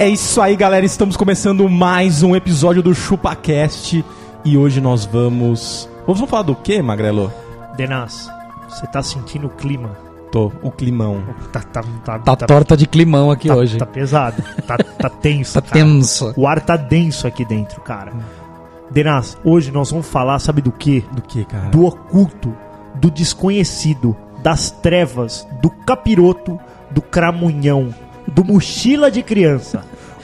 É isso aí, galera. Estamos começando mais um episódio do ChupaCast. E hoje nós vamos. Vamos falar do quê, Magrelo? Denas, você tá sentindo o clima? Tô, o climão. Tá, tá, tá, Tá torta de climão aqui tá- hoje. Tá pesado. Tá, tá tenso. Tá cara. tenso. O ar tá denso aqui dentro, cara. Denas, hoje nós vamos falar, sabe do quê? Do que, cara? Do oculto, do desconhecido, das trevas, do capiroto, do cramunhão, do mochila de criança.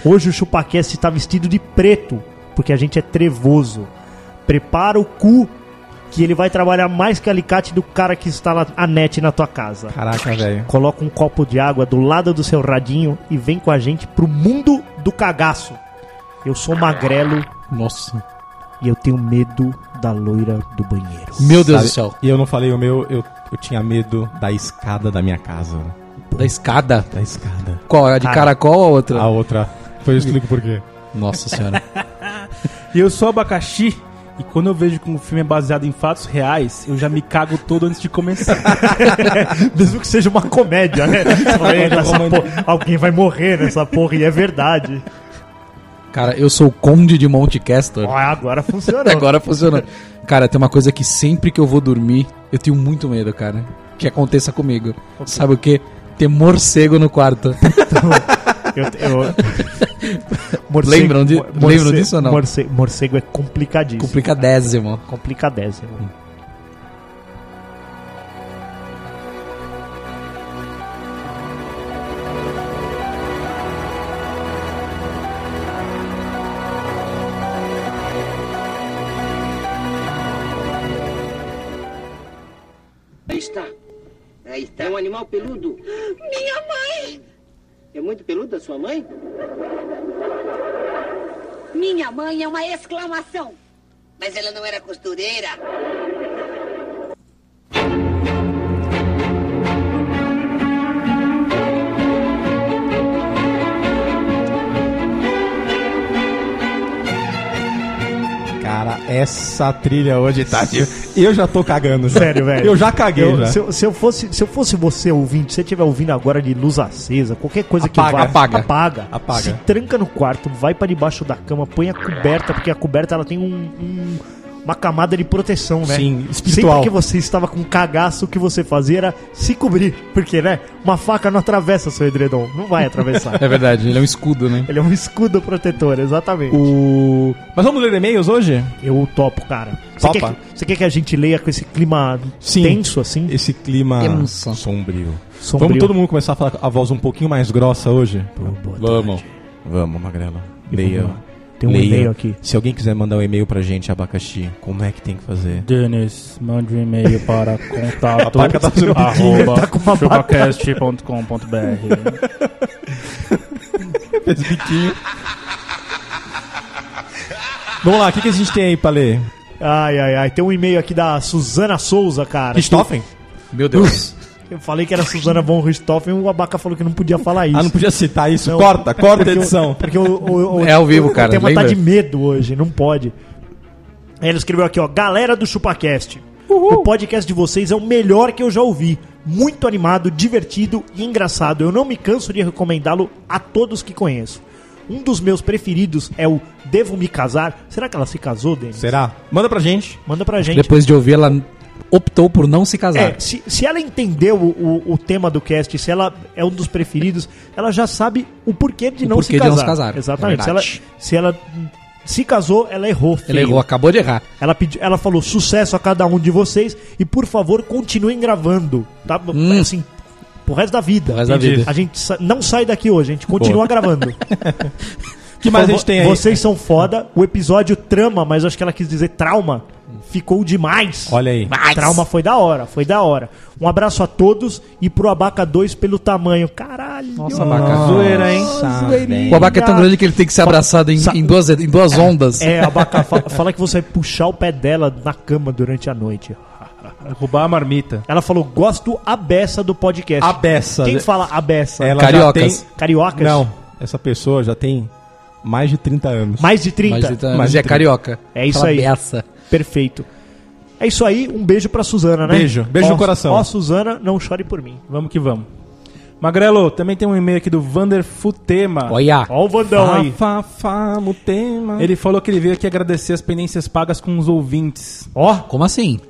Hoje o ChupaCast tá vestido de preto, porque a gente é trevoso. Prepara o cu, que ele vai trabalhar mais que alicate do cara que instala a net na tua casa. Caraca, velho. Coloca um copo de água do lado do seu radinho e vem com a gente pro mundo do cagaço. Eu sou magrelo Nossa. e eu tenho medo da loira do banheiro. Meu Deus Sabe- do céu. E eu não falei o meu, eu, eu tinha medo da escada da minha casa. Da escada. Da escada. Qual? A de Cara. caracol ou a outra? A outra. Foi eu explico por quê. Nossa senhora. E eu sou abacaxi. E quando eu vejo que um filme é baseado em fatos reais, eu já me cago todo antes de começar. Mesmo que seja uma comédia, né? Você fala, "Eita, essa porra- alguém vai morrer nessa porra e é verdade. Cara, eu sou o Conde de Monte Castor. Ó, agora funcionou. Agora funcionou. Cara, tem uma coisa que sempre que eu vou dormir, eu tenho muito medo, cara. Que aconteça comigo. Sabe o que? Ter morcego no quarto. Eu, eu... Lembram de- lembram disso ou não? Morcego, morcego é complicadíssimo. Complicadésimo. Complicadésimo. Aí sua mãe? Minha mãe é uma exclamação! Mas ela não era costureira. Cara, essa trilha hoje tá. Eu já tô cagando. já. Sério, velho. Eu já caguei, Eu- já. se, eu, se eu fosse, se eu fosse você ouvinte, se você estiver ouvindo agora de luz acesa, qualquer coisa que Apaga, vá, apaga. apaga, Apaga. se tranca no quarto, vai pra debaixo da cama, põe a coberta, porque a coberta ela tem um, um- uma camada de proteção, né? Sim, espiritual. Sempre que você estava com cagaço, o que você fazia era se cobrir, porque, né? Uma faca não atravessa seu edredom, não vai atravessar. É verdade, ele é um escudo, né? Ele é um escudo protetor, exatamente. O... Mas vamos ler e-mails hoje? Eu topo, cara. Você Topa? quer, que, você quer que a gente leia com esse clima Sim. tenso, assim? Esse clima Tenso. sombrio. Sombrio. Vamos todo mundo começar a falar a voz um pouquinho mais grossa hoje? Boa Vamos. Vamos, Magrela. Leia. Tem um Leia. e-mail aqui. Se alguém quiser mandar um e-mail pra gente, abacaxi, como é que tem que fazer? Denis, mande um e-mail para contato tá arroba tá com uma chupacast.com.br Fez biquinho. Vamos lá, o que, que a gente tem aí pra ler? Ai, ai, ai. Tem um e-mail aqui da Suzana Souza, cara. Richthofen? Meu Deus. Eu falei que era Suzana von Richthofen e o Abaca falou que não podia falar isso. Ah, não podia citar isso. Não, corta, corta a porque o- edição. Porque o, o- o- É ao vivo, o- cara, O tema lembra? tá de medo hoje, não pode. Aí ele escreveu aqui, ó. Galera do ChupaCast. O podcast de vocês é o melhor que eu já ouvi. Muito animado, divertido e engraçado. Eu não me canso de recomendá-lo a todos que conheço. Um dos meus preferidos é o Devo Me Casar. Será que ela se casou, Denis? Será? Manda pra gente. Manda pra gente. Depois de ouvir, ela optou por não se casar. É, se, se ela entendeu o, o, o tema do cast, se ela é um dos preferidos, ela já sabe o porquê de, O não, porquê se de casar. não se casar, Exatamente. é se, ela, se ela se casou, ela errou. Ele feio. errou, acabou de errar. Ela, pediu, ela falou sucesso a cada um de vocês e por favor continuem gravando, tá? Hum. Assim, pro resto da vida. Pro resto da vida. A gente sa- não sai daqui hoje, a gente continua gravando. O que mais a gente tem aí? Vocês são foda. O episódio trama, mas eu acho que ela quis dizer trauma. Ficou demais. Olha aí. Trauma foi da hora, foi da hora. Um abraço a todos e pro Abaca 2 pelo tamanho. Caralho. Nossa, Abaca. Zoeira, hein? Nossa, O abaca é tão grande que ele tem que ser abraçado em, em duas, em duas ondas. É, Abaca, fa- fala que você vai puxar o pé dela na cama durante a noite. Roubar a marmita. Ela falou, gosto a beça do podcast. A beça. Quem fala a beça? Ela Cariocas. tem... Cariocas? Não, essa pessoa já tem mais de 30 anos. Mais de 30. Mas, então, Mais mas de é trinta. carioca. É isso Fala aí. beça. Perfeito. É isso aí, um beijo pra Suzana, né? Beijo, beijo Ó, no coração. Ó, Suzana, não chore por mim. Vamos que vamos. Magrelo, também tem um e-mail aqui do Vander Futema. Olha. Ó o Vandão aí. Fá, fá, no tema. Ele falou que ele veio aqui agradecer as pendências pagas com os ouvintes. Ó, Como assim?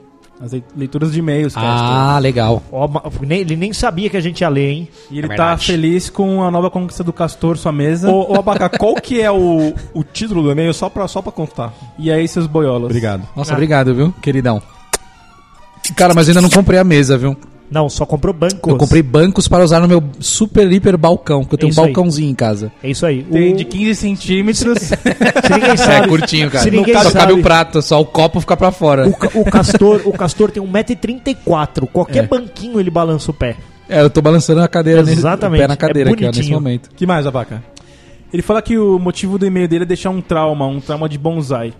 As leituras de e-mails, Castor. Ah, legal. ó, nem- ele nem sabia que a gente ia ler, hein? E ele É tá verdade. feliz com a nova conquista do Castor, sua mesa. Ô, ô Abaca, qual que é o, o título do e-mail? Só pra, só pra constar. E aí, seus boiolas. Obrigado. Nossa, obrigado, viu, queridão. Cara, mas eu ainda não comprei a mesa, viu? Não, só comprou bancos. Eu comprei bancos para usar no meu super, hiper balcão, que eu tenho um Isso aí. balcãozinho em casa. É isso aí. Tem O- de 15 centímetros. Se ninguém sabe, É curtinho, cara. Se ninguém só sabe, cabe o prato, só o copo fica pra fora. o, ca- o Castor, o Castor tem 1,34m. Qualquer É. banquinho ele balança o pé. É, eu tô balançando a cadeira nesse, o Exatamente, pé na cadeira é aqui, ó, nesse momento. que mais, Abaca? ele fala que o motivo do e-mail dele é deixar um trauma, um trauma de bonsai.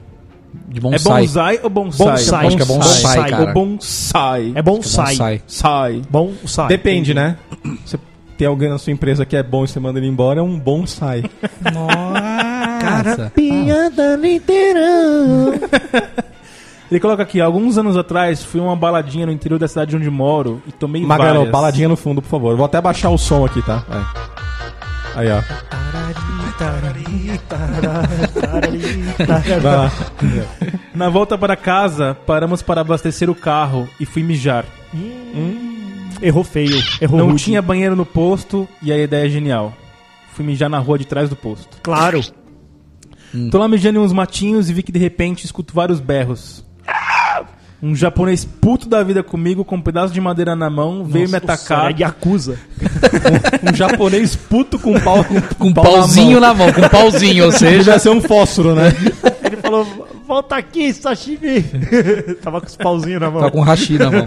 De É bonsai. bonsai ou bonsai? Bonsai. Acho que é bonsai, Bonsai. cara. Ou bonsai. É bonsai. Bonsai. Sai. Bonsai. Depende, né? Você tem alguém na sua empresa que é bom e você manda ele embora, é um bom sai. Nossa. Piada literal. Ele coloca aqui, alguns anos atrás fui uma baladinha no interior da cidade onde moro e tomei Magrelo, várias. baladinha no fundo, por favor. Eu Vou até baixar o som aqui, tá? Vai. Aí, ó. Vai lá. Na volta para casa, paramos para abastecer o carro e fui mijar. Errou feio. Errou Não rude. tinha banheiro no posto e a ideia é genial. Fui mijar na rua de trás do posto. Claro. Tô lá mijando em uns matinhos e vi que de repente escuto vários berros. Um japonês puto da vida comigo, com um pedaço de madeira na mão, veio me atacar. É Yakuza. Um japonês puto com pau com, Com um pau na pauzinho mão. na mão, com um pauzinho, ou seja... Devia ser um fósforo, né? Ele falou, volta aqui, sashimi. Tava com os pauzinhos na mão. Tá com hashi na mão.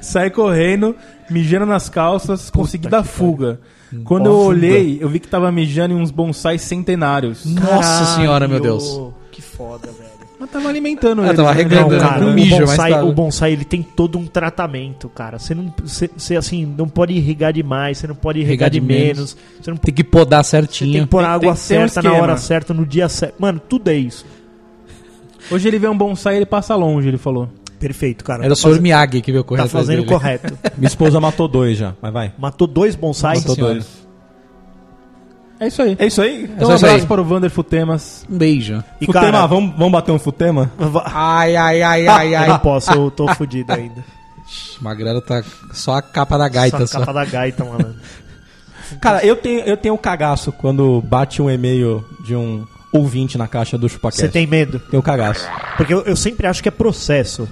Saí correndo, mijando nas calças, consegui dar fuga. Quando eu Ó, fuga. olhei, eu vi que tava mijando em uns bonsais centenários. Nossa senhora, meu Deus. Que foda, velho. Mas tava alimentando Ah, eles, tava né? regando, Não, né? cara, o mijo, bonsai, tava. o bonsai ele tem todo um tratamento, cara. Você não, você, você, assim, não pode irrigar demais, você não pode irrigar de de menos. Você não Tem que podar você tem certinho. que pôr a água tem ter um certa na hora certa, no dia certo. Mano, tudo é isso. Hoje ele vê um bonsai e ele passa longe, ele falou. Perfeito, cara. Era Tá o fazendo- Miyagi que veio correr Tá fazendo dele. correto. Minha esposa matou dois já, mas vai. Matou dois bonsais. Matou dois. É isso aí. É isso aí? Então, É um isso abraço aí. para o Vander Futemas. Um beijo. E, futema, cara, vamos, vamos bater um futema? Ai, ai, ai, ai, eu não posso, eu tô fudido ainda. Magrelo tá só a capa da gaita Só só. a capa da gaita, mano. Cara, eu tenho, eu tenho um cagaço quando bate um e-mail de um ouvinte na caixa do ChupaCast. Você tem medo? Tenho cagaço. Porque eu, eu sempre acho que é processo.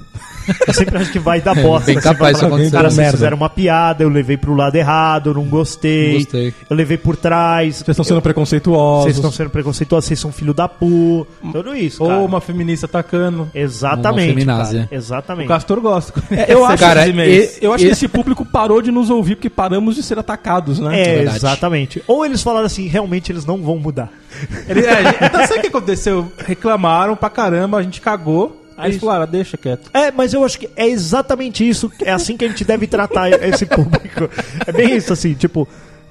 Eu sempre acho que vai dar bosta. bem capaz vai isso acontecer. Cara, vocês fizeram uma piada, eu levei pro lado errado, eu não gostei. Não gostei. Eu levei por trás. Vocês estão sendo preconceituosos. Vocês estão sendo preconceituosos, vocês são filho da pu. Tudo isso, cara. Ou uma feminista atacando. Exatamente, Uma feminazia. cara. Exatamente. O Castor gosta. É, eu acho, Cara, e- eu acho e- que esse público parou de nos ouvir porque paramos de ser atacados, né? É, verdade. exatamente. Ou eles falaram assim, realmente eles não vão mudar. Ele, é, então, sabe o que aconteceu? Reclamaram pra caramba, a gente cagou. Aí eles falaram, "Ah, deixa quieto. É, mas eu acho que é exatamente isso, é assim que a gente deve tratar esse público. É bem isso, assim, tipo,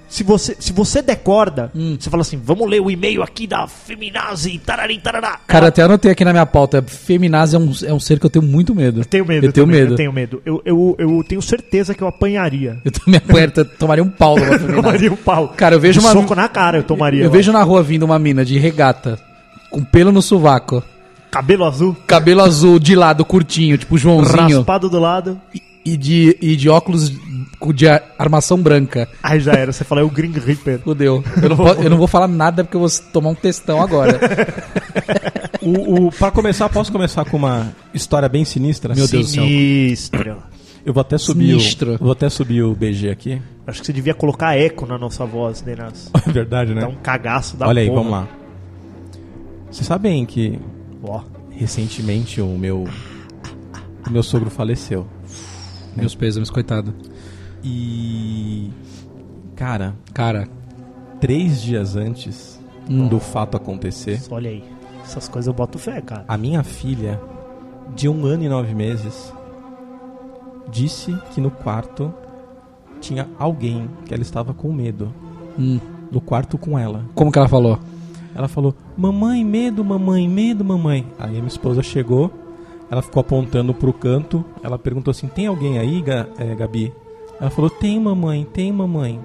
se você, se você decorda, você fala assim, vamos ler o e-mail aqui da Feminazi, tararim, tarará. Cara, até anotei aqui na minha pauta. Feminazi é um, é um ser que eu tenho muito medo. Eu tenho medo, Eu tenho também, medo. Eu tenho medo. Eu, eu, eu tenho certeza que eu apanharia. Eu também eu tomaria um pau Eu tomaria um pau. Cara, eu vejo Um uma- soco na cara, eu tomaria. Eu vejo na rua vindo uma mina de regata, com pelo no sovaco, Cabelo azul, cabelo azul de lado, curtinho, tipo Joãozinho, raspado do lado. e de, e de óculos com- de ar- armação branca. Aí já era, você fala, é o Green Reaper. Fudeu. Eu não, po- eu não vou falar nada porque eu vou tomar um textão agora. O, o, pra começar, posso começar com uma história bem sinistra? Meu Deus do céu. Sinistro. Eu vou até subir Sinistro. o, vou até subir o BG aqui. Acho que você devia colocar eco na nossa voz, Denas. É verdade, né? Dá um cagaço da Olha aí, porra. vamos lá. Vocês sabem que Ó, recentemente o meu o meu sogro faleceu. Meus pêsames, coitado. E cara, Cara, três dias antes do fato acontecer, olha aí. Essas coisas eu boto fé, cara. a minha filha de um ano e nove meses disse que no quarto tinha alguém que ela estava com medo hum, no quarto com ela. como que ela falou? Ela falou: Mamãe, medo, mamãe, medo, mamãe. Aí minha esposa chegou, ela ficou apontando pro canto. Ela perguntou assim: Tem alguém aí, eh, Gabi? Ela falou: Tem, mamãe, tem, mamãe.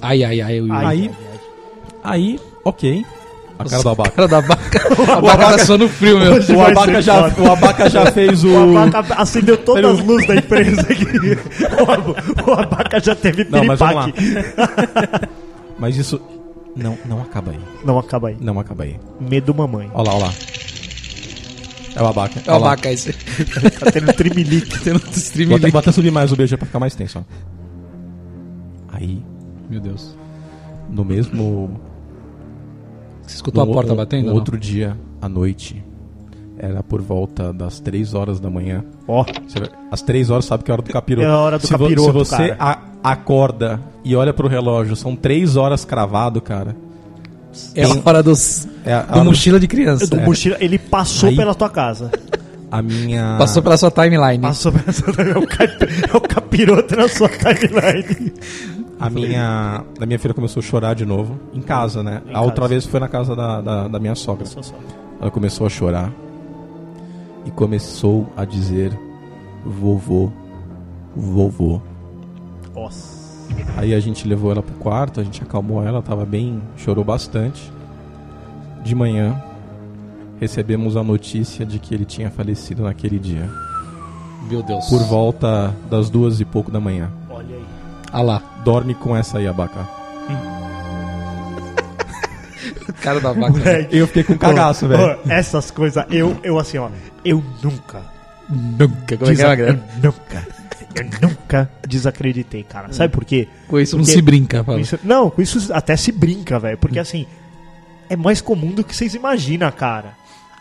Ai, ai, ai. Eu... Aí, aí, ok. A cara do abaca. cara da vaca. A vaca tá suando frio, meu. Hoje O abaca, já, foda. o abaca já fez o. O Abaca acendeu todas as luzes da empresa aqui. O, Ab- o Abaca já teve Não, mas vamos lá. piripaque. Mas isso. Não, não acaba aí. Não, acaba aí. Não acaba aí. Medo mamãe. Olha lá, olha lá. É o abaca. É o Olha lá. vaca esse. Tá tendo. Tendo stream Vou até, vou até subir mais o beijo pra ficar mais tenso, ó. Aí, Meu Deus. no mesmo Você escutou a No- porta um- batendo? Um não? outro dia, à noite. Era por volta das 3 horas da manhã. Ó, vai- Às 3 horas sabe que é a hora do capiroto. É a hora do se vo- capiroto, Se você a- acorda e olha pro relógio, são 3 horas cravado, cara. É a hora dos, É a, do a- mochila de criança. do mochila, ele passou Aí- pela tua casa. a minha. Passou pela sua timeline. Passou pela sua é o, cap, é o capiroto na sua timeline. A minha, a minha filha começou a chorar de novo. Em casa, né? Em a outra casa. vez foi na casa da, da, da minha sogra. Sogra. Ela começou a chorar. E começou a dizer: Vovô, vovô. Nossa. Aí a gente levou ela pro quarto, a gente acalmou ela, tava bem, chorou bastante. De manhã, recebemos a notícia de que ele tinha falecido naquele dia. Meu Deus. Por volta das duas e pouco da manhã. Olha aí. Ah lá. Dorme com essa aí, abaca. Cara da vaca. Moleque. Eu fiquei com cagaço, velho. Essas coisas, eu, eu assim, ó. Eu nunca. Nunca. Como é que é, desa- eu nunca. Eu nunca desacreditei, cara. Sabe por quê? Com isso não Porque- se brinca, fala. isso- não, com isso até se brinca, velho. Porque assim, é mais comum do que vocês imaginam, cara.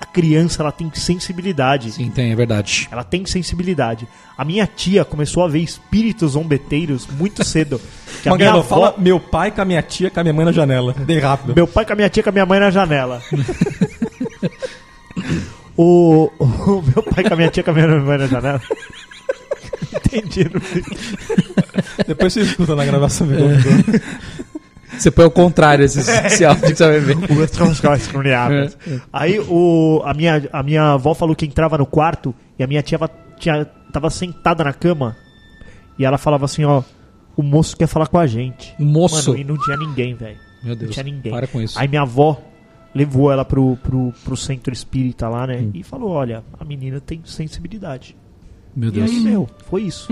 A criança, ela tem sensibilidade. Sim, tem, é verdade. Ela tem sensibilidade. A minha tia começou a ver espíritos zombeteiros muito cedo. Que a minha avó, fala meu pai com a minha tia, com a minha mãe na janela. Bem rápido. Meu pai com a minha tia, com a minha mãe na janela. o, o meu pai com a minha tia, com a minha mãe na janela. Entendi. Depois você escuta na gravação. É. Você põe o contrário esse, esse áudio que você vai ver. Aí o, a, minha, a minha avó falou que entrava no quarto e a minha tia tinha, tava sentada na cama e ela falava assim, ó, o moço quer falar com a gente. Moço. Mano, e não tinha ninguém, velho. Meu Não Deus. tinha ninguém. Para com isso. Aí minha avó levou ela pro, pro, pro centro espírita lá, né? E falou, olha, a menina tem sensibilidade. Meu E Deus. aí, meu, foi isso.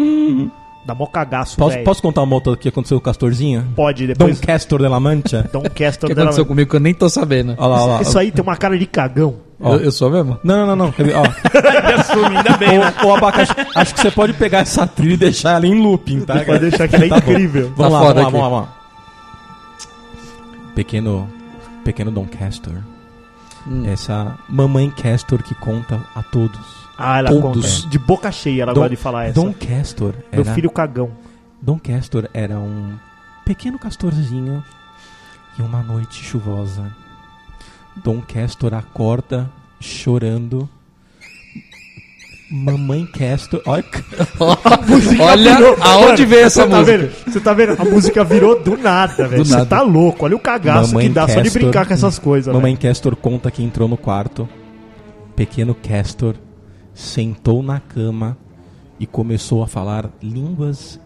Dá mó cagaço, Posso, velho. posso contar uma outra que aconteceu com o Castorzinho? Pode, Dom depois... Castor de la Mancha? Dom O Castor que dela- aconteceu comigo que eu nem tô sabendo? Olha lá, olha lá. Isso aí tem uma cara de cagão. Ó. Eu, eu sou mesmo? Não, não, não, não. Ó. Ainda bem, né? Ô, ô, abacaxi, acho que você pode pegar essa trilha e deixar ela em looping, tá? Pode deixar que ela é Tá bom. incrível. Vamos Tá lá, vamos lá, aqui. vamos lá, Pequeno, pequeno Dom Castor. Hum. Essa mamãe Castor que conta a todos. Ah, ela Todos. conta. De boca cheia ela Dom- gosta de falar essa. Dom Castor Meu era, filho cagão. Dom Castor era um pequeno castorzinho e uma noite chuvosa. Dom Castor acorda chorando. Mamãe Castor. Olha, Olha virou- aonde veio essa tá música. vendo? Você tá vendo? A música virou do nada, velho. Você tá louco. Olha o cagaço Mamãe que dá só de Castor. brincar com essas coisas, Mamãe velho. Castor conta que entrou no quarto. Pequeno Castor sentou na cama e começou a falar línguas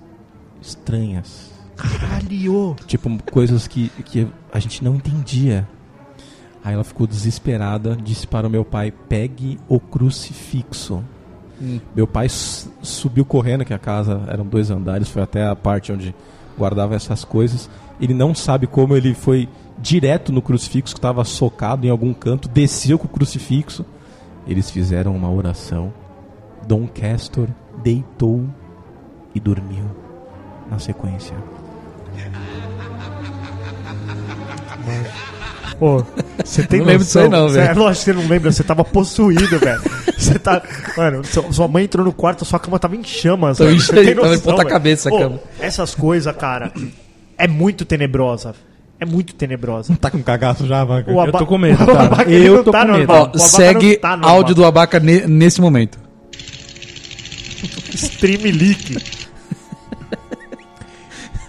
estranhas. Caralho. Tipo, coisas que, que a gente não entendia. Aí ela ficou desesperada, disse para o meu pai: pegue o crucifixo. Hum. Meu pai su- subiu correndo, que a casa eram dois andares, foi até a parte onde guardava essas coisas. Ele não sabe como ele foi direto no crucifixo, que estava socado em algum canto, desceu com o crucifixo. Eles fizeram uma oração. Dom Castor deitou e dormiu na sequência. Pô, você tem Não lembro disso aí não, velho. É lógico que você não lembra, você tava possuído, velho. Você tá. Mano, sua mãe entrou no quarto, sua cama tava em chamas. Tô em Você cheio, tem tava em noção, ponta cabeça a Pô, cama. Essas coisas, cara, é muito tenebrosa. É muito tenebrosa. Tá com cagaço já, Vaca? O Eu aba- tô com medo, tá? abaca, ele Eu tô tá com medo. Ó, abaca segue tá áudio do Abaca ne- nesse momento. Stream Leak.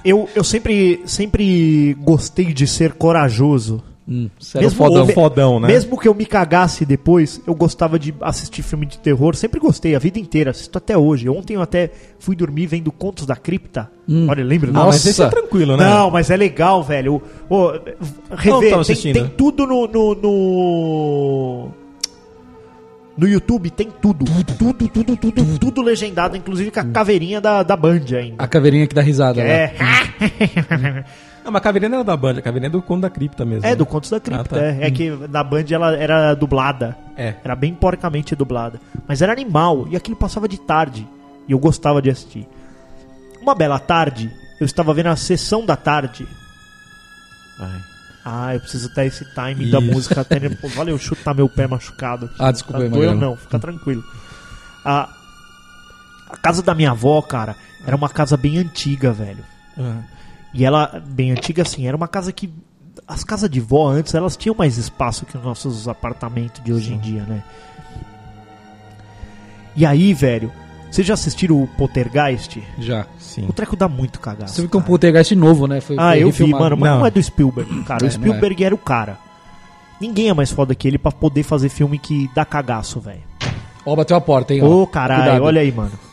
Eu, eu sempre, sempre gostei de ser corajoso. Hum, Mesmo fodão. o- Fodão, né? Mesmo que eu me cagasse depois, eu gostava de assistir filme de terror. Sempre gostei, a vida inteira. Assisto até hoje. Ontem eu até fui dormir vendo Contos da Cripta. Olha, lembra? Ah, mas esse é tranquilo, né? Não, mas é legal, velho. Rever, tem, assistindo. tem tudo no, no, no. no YouTube, tem tudo. Tudo, tudo, tudo, tudo legendado, inclusive com a caveirinha da, da Band ainda. A caveirinha que dá risada. né? Não, mas a caveirinha não era da Band, a caveirinha é do Conto da Cripta mesmo. é né? do Contos da Cripta. Ah, tá. é. É que na Band ela era dublada. É. Era bem porcamente dublada. Mas era animal. E aquilo passava de tarde. E eu gostava de assistir. Uma bela tarde, eu estava vendo a sessão da tarde. Ai. Ah, eu preciso ter esse timing da Isso. música. Até... Pô, Valeu chutar meu pé machucado. Ah, desculpa tá doeu não, fica tranquilo. A... a casa da minha avó, cara, era uma casa bem antiga, velho. Ah. E ela, bem antiga assim, era uma casa que. As casas de vó antes, elas tinham mais espaço que os nossos apartamentos de hoje em dia, né? E aí, velho, vocês já assistiram o Poltergeist? Já. Sim. O treco dá muito cagaço. Você viu que é um poltergeist novo, né? Foi, Ah, foi eu vi, refilmado. mano, mas não. Não. é do Spielberg, cara. É, o Spielberg era o cara. Ninguém é mais foda que ele pra poder fazer filme que dá cagaço, velho. Ó, bateu a porta, hein? Ô, ó. caralho, olha aí, mano.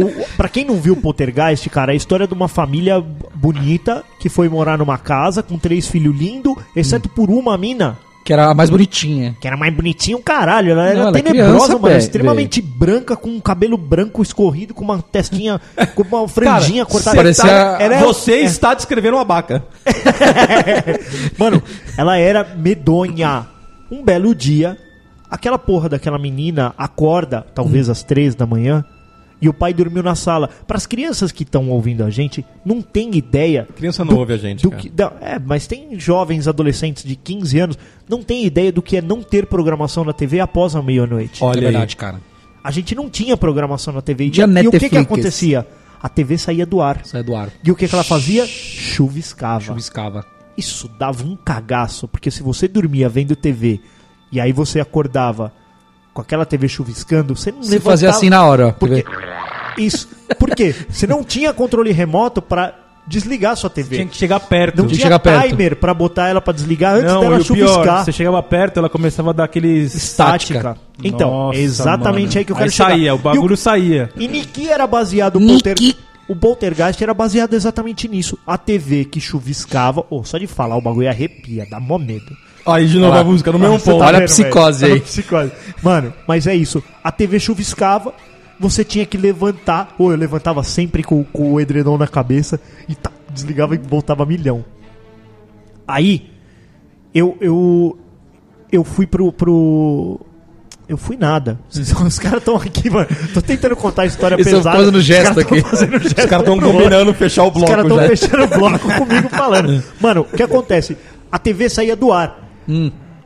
o, o- pra quem não viu Poltergeist, cara, é a história de uma família bonita que foi morar numa casa com três filhos lindos, exceto Hum. por uma mina, Que era a mais bonitinha. que era mais bonitinha um caralho. Ela era Não, ela é tenebrosa, criança, mano. extremamente branca, com um cabelo branco escorrido, com uma testinha, com uma franjinha cortada. parecia- Ela é- Você está descrevendo uma abaca. Mano, ela era medonha. Um belo dia, aquela porra daquela menina acorda, talvez às três da manhã, e o pai dormiu na sala. Para as crianças que estão ouvindo a gente, não tem ideia. Criança não ouve a gente, do que- da- é, mas tem jovens adolescentes de 15 anos, não tem ideia do que é não ter programação na TV após a meia-noite. Olha é aí. verdade, cara. A gente não tinha programação na TV. E, Tinha e o que, que acontecia? A TV saía do ar. Sai do ar. E o que, que ela fazia? Chuviscava. Chuviscava. Isso dava um cagaço, porque se você dormia vendo TV e aí você acordava com aquela TV chuviscando, você não Você levantava... fazia assim na hora, ó. Porque... Isso. Por quê? Você não tinha controle remoto pra desligar a sua TV. Tinha que chegar perto. Não Tinha que tinha timer pra botar ela pra desligar antes Não, dela o chuviscar. pior, você chegava perto, ela começava a dar aqueles... Estática. Então, Nossa, é exatamente mano. aí que eu quero Aí chegar. saía, o bagulho E saía. E Niki era baseado o Niki. polter... O Poltergeist era baseado exatamente nisso. A TV que chuviscava. Oh, só de falar o bagulho arrepia, dá mó medo. Aí de novo Olha a música no mesmo Você ponto. tá Olha a vendo, psicose velho? aí. Olha a psicose. Mano, mas é isso. A TV chuviscava, você tinha que levantar. Ou eu levantava sempre com, com o edredom na cabeça e tá, desligava e voltava milhão. Aí, eu, eu, eu fui pro, pro. Eu fui nada. Os caras estão aqui, mano. Tô tentando contar a história Eles pesada. fazendo Os gesto aqui. fazendo gesto Os caras estão combinando fechar o Os bloco caras estão fechando o bloco comigo falando. Mano, o que acontece? A TV saía do ar.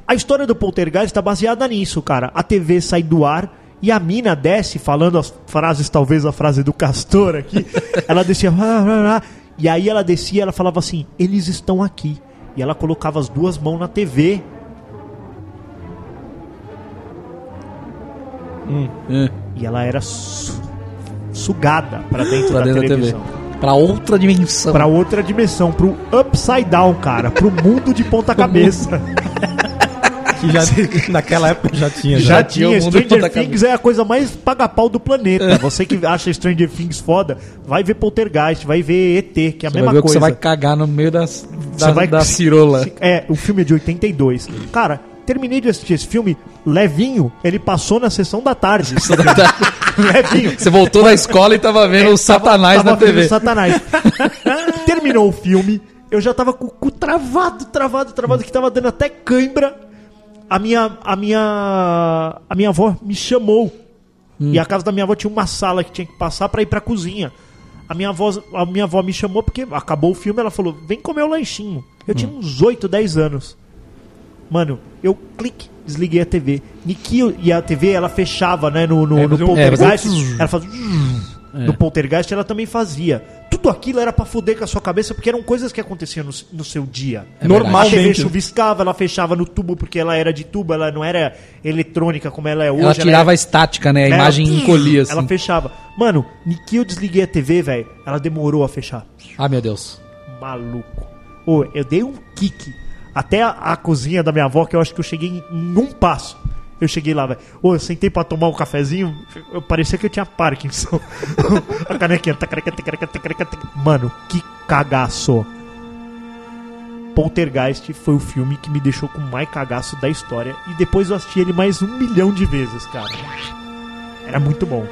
A história do Poltergeist está baseada nisso, cara. A TV sai do ar e a mina desce falando as frases, talvez a frase do Castor aqui. ela descia. E aí ela descia e ela falava assim: eles estão aqui. E ela colocava as duas mãos na TV. É, E ela era su- sugada pra dentro, pra da, dentro da TV. Pra outra dimensão. Pra outra dimensão, pro upside down, cara. Pro mundo de ponta cabeça. Que já, naquela época já tinha. Já, Já. tinha. Stranger Things é a coisa mais paga-pau do planeta. Você que acha Stranger Things foda, vai ver Poltergeist, vai ver ET, que é a Você mesma coisa. você vai cagar no meio das, da, Você vai- da cirola. É, o filme é de 82. Cara, terminei de assistir esse filme, levinho, ele passou na sessão da tarde. levinho. Você voltou da escola e tava vendo o Satanás Tava na vendo TV. o Satanás. Terminou o filme, eu já tava com o cu travado, travado, travado, que tava dando até cãibra. A minha, a minha, a minha avó me chamou. Hum. E a casa da minha avó tinha uma sala que tinha que passar pra ir pra cozinha. A minha, avó, a minha avó me chamou porque acabou o filme, ela falou, vem comer o lanchinho. Eu tinha uns 8, 10 anos. Mano, eu clique, desliguei a TV. Nikio e a TV, ela fechava, né, no, no, É, no poltergeist. é, fazia- ela fazia... No poltergeist ela também fazia. Tudo aquilo era pra fuder com a sua cabeça, porque eram coisas que aconteciam no, no seu dia. É A TV Normalmente. chuviscava, ela fechava no tubo porque ela era de tubo, ela não era eletrônica como ela é hoje. Ela tirava era- a estática, né? A ela- imagem encolhia, assim. Ela fechava. Mano, ni que eu desliguei a TV, velho, ela demorou a fechar. Ah, meu Deus. Maluco. Ô, eu dei um kick até a, a cozinha da minha avó, que eu acho que eu cheguei em, um passo. Eu cheguei lá, velho. Eu sentei pra tomar um cafezinho, eu parecia que eu tinha Parkinson. a canequinha. tacareca, tacareca, tacareca. Mano, que cagaço. Poltergeist foi o filme que me deixou com mais cagaço da história. E depois eu assisti ele mais um milhão de vezes, cara. Era muito bom.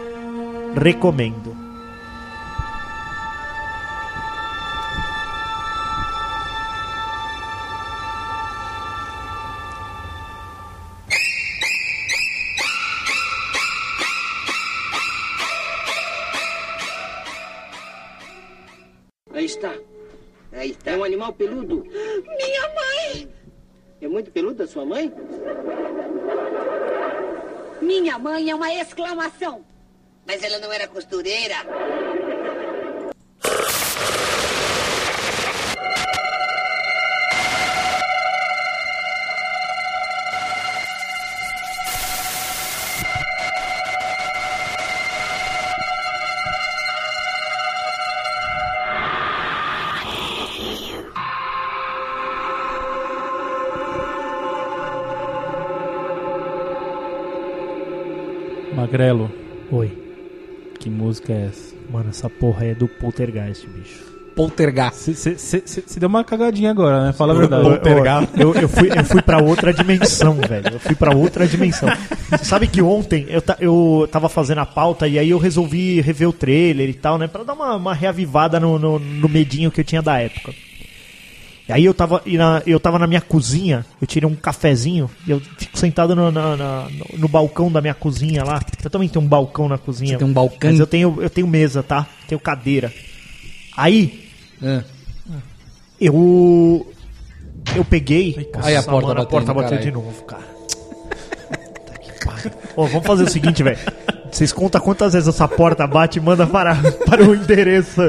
Recomendo. Está. Aí está. É um animal peludo. Minha mãe! É muito peludo a sua mãe? Minha mãe é uma exclamação. Mas ela não era costureira. Magrelo, Oi. que música é essa? Mano, essa porra é do Poltergeist, bicho. Poltergeist. Você deu uma cagadinha agora, né? Fala a verdade. Eu, eu, eu fui, eu fui pra outra dimensão, velho. Eu fui pra outra dimensão. Você sabe que ontem eu, ta- eu tava fazendo a pauta e aí eu resolvi rever o trailer e tal, né? Pra dar uma, uma reavivada no, no, no medinho que eu tinha da época. Aí eu tava, e na, eu tava na minha cozinha, eu tirei um cafezinho e eu fico sentado no, na- na- no, no balcão da minha cozinha lá. Eu também tenho um balcão na cozinha. Você tem um balcão? Mas eu tenho, eu tenho mesa, tá? Tenho cadeira. Aí, Ah, eu. Eu peguei. Aí a porta mano, a batendo, porta bateu caralho. de novo, cara. Puta que pariu. Ô, vamos fazer o seguinte, velho. Vocês contam quantas vezes essa porta bate e manda para, para o endereço.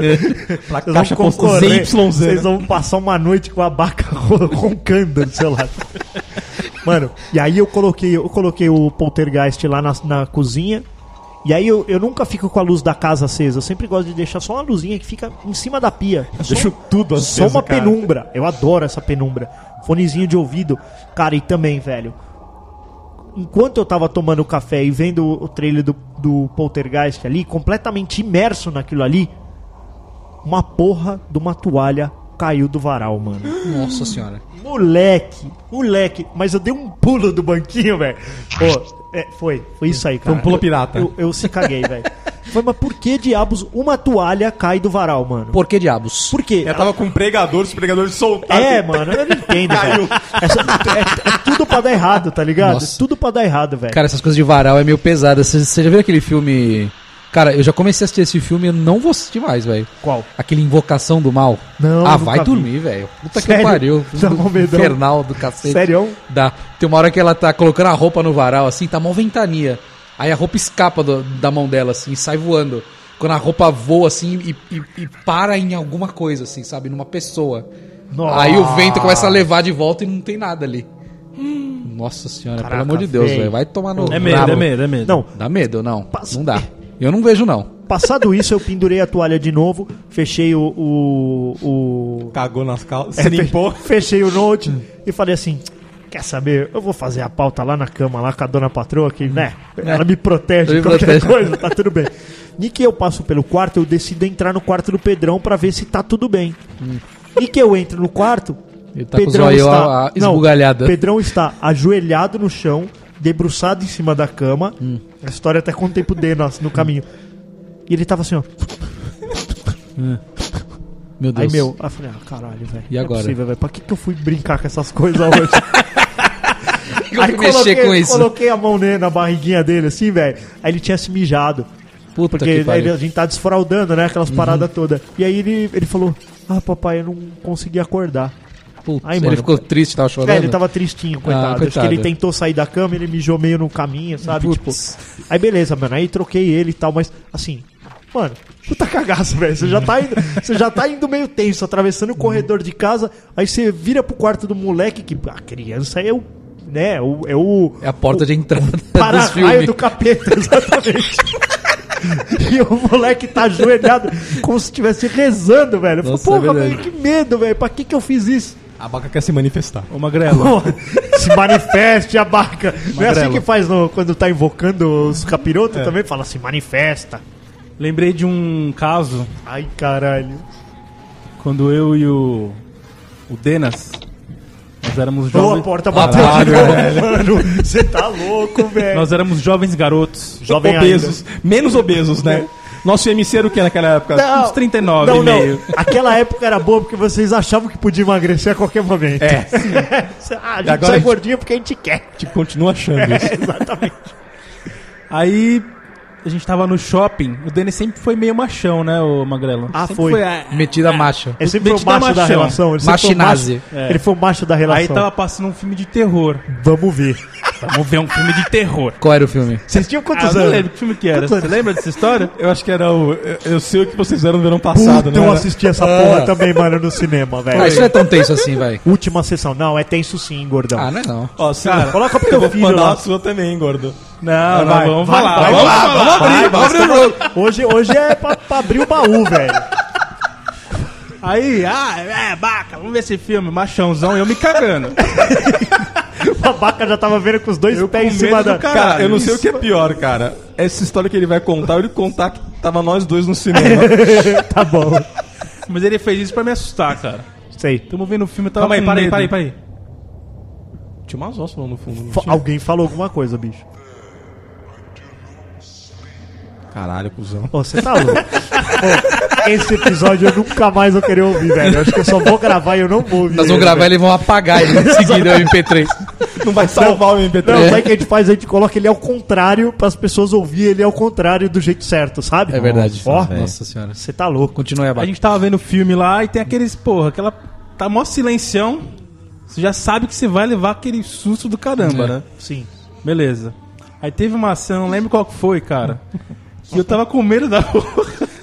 Pra Vocês caixa vão concorrer. ZYZ. Vocês vão passar uma noite com a vaca ro- roncando do seu lado. Mano, e aí eu coloquei, eu coloquei o poltergeist lá na, na cozinha. E aí eu, eu nunca fico com a luz da casa acesa. Eu sempre gosto de deixar só uma luzinha que fica em cima da pia. É só- Deixa tudo só aceso, uma cara. penumbra. Eu adoro essa penumbra. Fonezinho de ouvido. Cara, e também, velho. Enquanto eu tava tomando café e vendo o trailer do, do Poltergeist ali, completamente imerso naquilo ali, uma porra de uma toalha caiu do varal, mano. nossa senhora. Moleque, moleque. Mas eu dei um pulo do banquinho, velho. Pô, é, foi, foi isso aí, cara. um pulo Eu- pirata. Eu, eu se caguei, velho. Foi, mas por que diabos uma toalha cai do varal, mano? Por que diabos? Por quê? Ela tava com um pregador, os pregadores soltaram. É, mano, eu não entendo, velho. É, é- é tudo pra dar errado, tá ligado? Nossa. É tudo pra dar errado, velho. Cara, essas coisas de varal é meio pesada. Você você já viu aquele filme. Cara, eu já comecei a assistir esse filme e eu não vou assistir mais, velho. Qual? Aquele Invocação do Mal. Não, Ah, vai vi. dormir, velho. Puta Sério? que pariu. Dá mó medão. Infernal do cacete. Sério? Dá. Tem uma hora que ela tá colocando a roupa no varal, assim, tá mó ventania. Aí a roupa escapa do- da mão dela, assim, e sai voando. Quando a roupa voa, assim, e, e- e para em alguma coisa, assim, sabe? Numa pessoa. Nossa. Aí o vento começa a levar de volta e não tem nada ali. Nossa senhora, Caraca, pelo amor de Deus, velho. velho. Vai tomar no. É medo, rabo. é medo, é medo. Não, Dá medo, não. Passa- Não dá. Eu não vejo, não. passado isso, eu pendurei a toalha de novo, fechei o. o, o- Cagou nas calças. é, limpou. Fechei o note e falei assim. Quer saber? Eu vou fazer a pauta lá na cama, lá com a dona patroa, que, né? Ela me protege Me de qualquer protege. coisa, tá tudo bem. E que eu passo pelo quarto, eu decido entrar no quarto do Pedrão pra ver se tá tudo bem. E que eu entro no quarto, Ele tá com o zoião a- a- Não, esbugalhado. Pedrão está ajoelhado no chão, debruçado em cima da cama. Hum. A história até contei pro Denos no caminho. E ele tava assim, ó. Meu Aí, Deus. meu, aí eu falei, ah, caralho, velho. E é agora? possível, velho. Pra que, que eu fui brincar com essas coisas hoje? Eu fui mexer com isso. coloquei a mão nele, na barriguinha dele, assim, velho. Aí ele tinha se mijado. Puta Porque que ele-. Uhum. a gente tá desfraudando, né? Aquelas paradas todas. E aí ele, ele falou: Ah, papai, eu não consegui acordar. Putz, ele mano. ficou triste, tava chorando. É, ele tava tristinho, coitado. Acho que coitado. ele tentou sair da cama, ele mijou meio no caminho, sabe? Putz. Tipo, aí beleza, mano. Aí troquei ele e tal, mas assim, mano, puta cagaço, velho. Você já tá indo, você já tá indo meio tenso, atravessando o corredor de casa, aí você vira pro quarto do moleque, que a criança é o. Né, o, é o. É a porta de entrada Para-raio do capeta, exatamente. e o moleque tá ajoelhado como se estivesse rezando, velho. Nossa, é Porra, verdade. velho, que medo, velho. Pra que que eu fiz isso? A Baca quer se manifestar. Ô, Magrelo. Porra, se manifeste, abaca. Não é assim que faz no- quando tá invocando os capirotos É. também? Fala, se manifesta. Lembrei de um caso Ai, caralho. quando eu e o. O Denas. Nós éramos Ô, a jovens. porta bateu de novo, mano. Você tá louco, velho. Nós éramos jovens garotos. Jovem obesos. Menos obesos, né? Nosso MC era o que naquela época? Não, Uns 39 não, e meio. não. Aquela época era boa porque vocês achavam que podia emagrecer a qualquer momento. É. ah, a gente agora sai a gente- gordinho porque a gente quer. Tipo, continua achando isso. Exatamente. Aí a gente tava no shopping. O Denis sempre foi meio machão, né, o Magrelo? Ah, Sempre foi. ah, Metida macho. Ele sempre foi o macho da machão. relação. Ele sempre foi macho- Ele foi o macho da relação. Aí tava passando um filme de terror. Vamos ver. Vamos ver um filme de terror. Qual era o filme? Vocês tinham Ah, quantos eu não anos? lembro que filme que era. Quantos Você lembra dessa história? Eu acho que era o. Eu, eu sei o que vocês fizeram no verão passado, Puta, né? eu assisti essa porra também, mano, no cinema, velho. Ah, isso não é tão tenso assim, vai. Última sessão. Não, é tenso sim, gordão. Ah, não é não. Ó, Cara, coloca pro eu teu vou filho mandar lá. a sua também, gordo. Não, não, Vai, vamos vai, falar. vai, vamos vai, falar. vamos abrir, vamos abrir o jogo. Hoje, hoje é pra, pra abrir o baú, velho. Aí, ah, é, baca, vamos ver esse filme, machãozão, eu me cagando. O babaca já tava vendo com os dois Eu pés em cima da... do cara. Cara, eu não sei isso. o que é pior, cara. Essa história que ele vai contar, ele contar que tava nós dois no cinema. Tá bom. Mas ele fez isso pra me assustar, cara. Sei. Tamo vendo o filme, tava Calma aí, para aí, para aí, para aí. Tinha umas ossos lá no fundo. Fa-? Alguém falou alguma coisa, bicho. Caralho, cuzão. Ô, você tá louco? Ô, esse episódio eu nunca mais vou querer ouvir, velho. Eu acho que eu só vou gravar e eu não vou ouvir. Nós vamos ele, gravar e vão apagar ele em seguida, o MP3. Não vai salvar o MP3. Não, sabe o que a gente faz? A gente coloca ele ao contrário para as pessoas ouvir ele ao contrário do jeito certo, sabe? É verdade. Ó, Nossa senhora. você tá louco. Continue A abaixo. gente tava vendo o filme lá e tem aqueles, porra, aquela. Tá mó silencião. Você já sabe que você vai levar aquele susto do caramba, É. né? Sim. Beleza. Aí teve uma ação, não lembro qual que foi, cara. Que eu tava com medo da porra.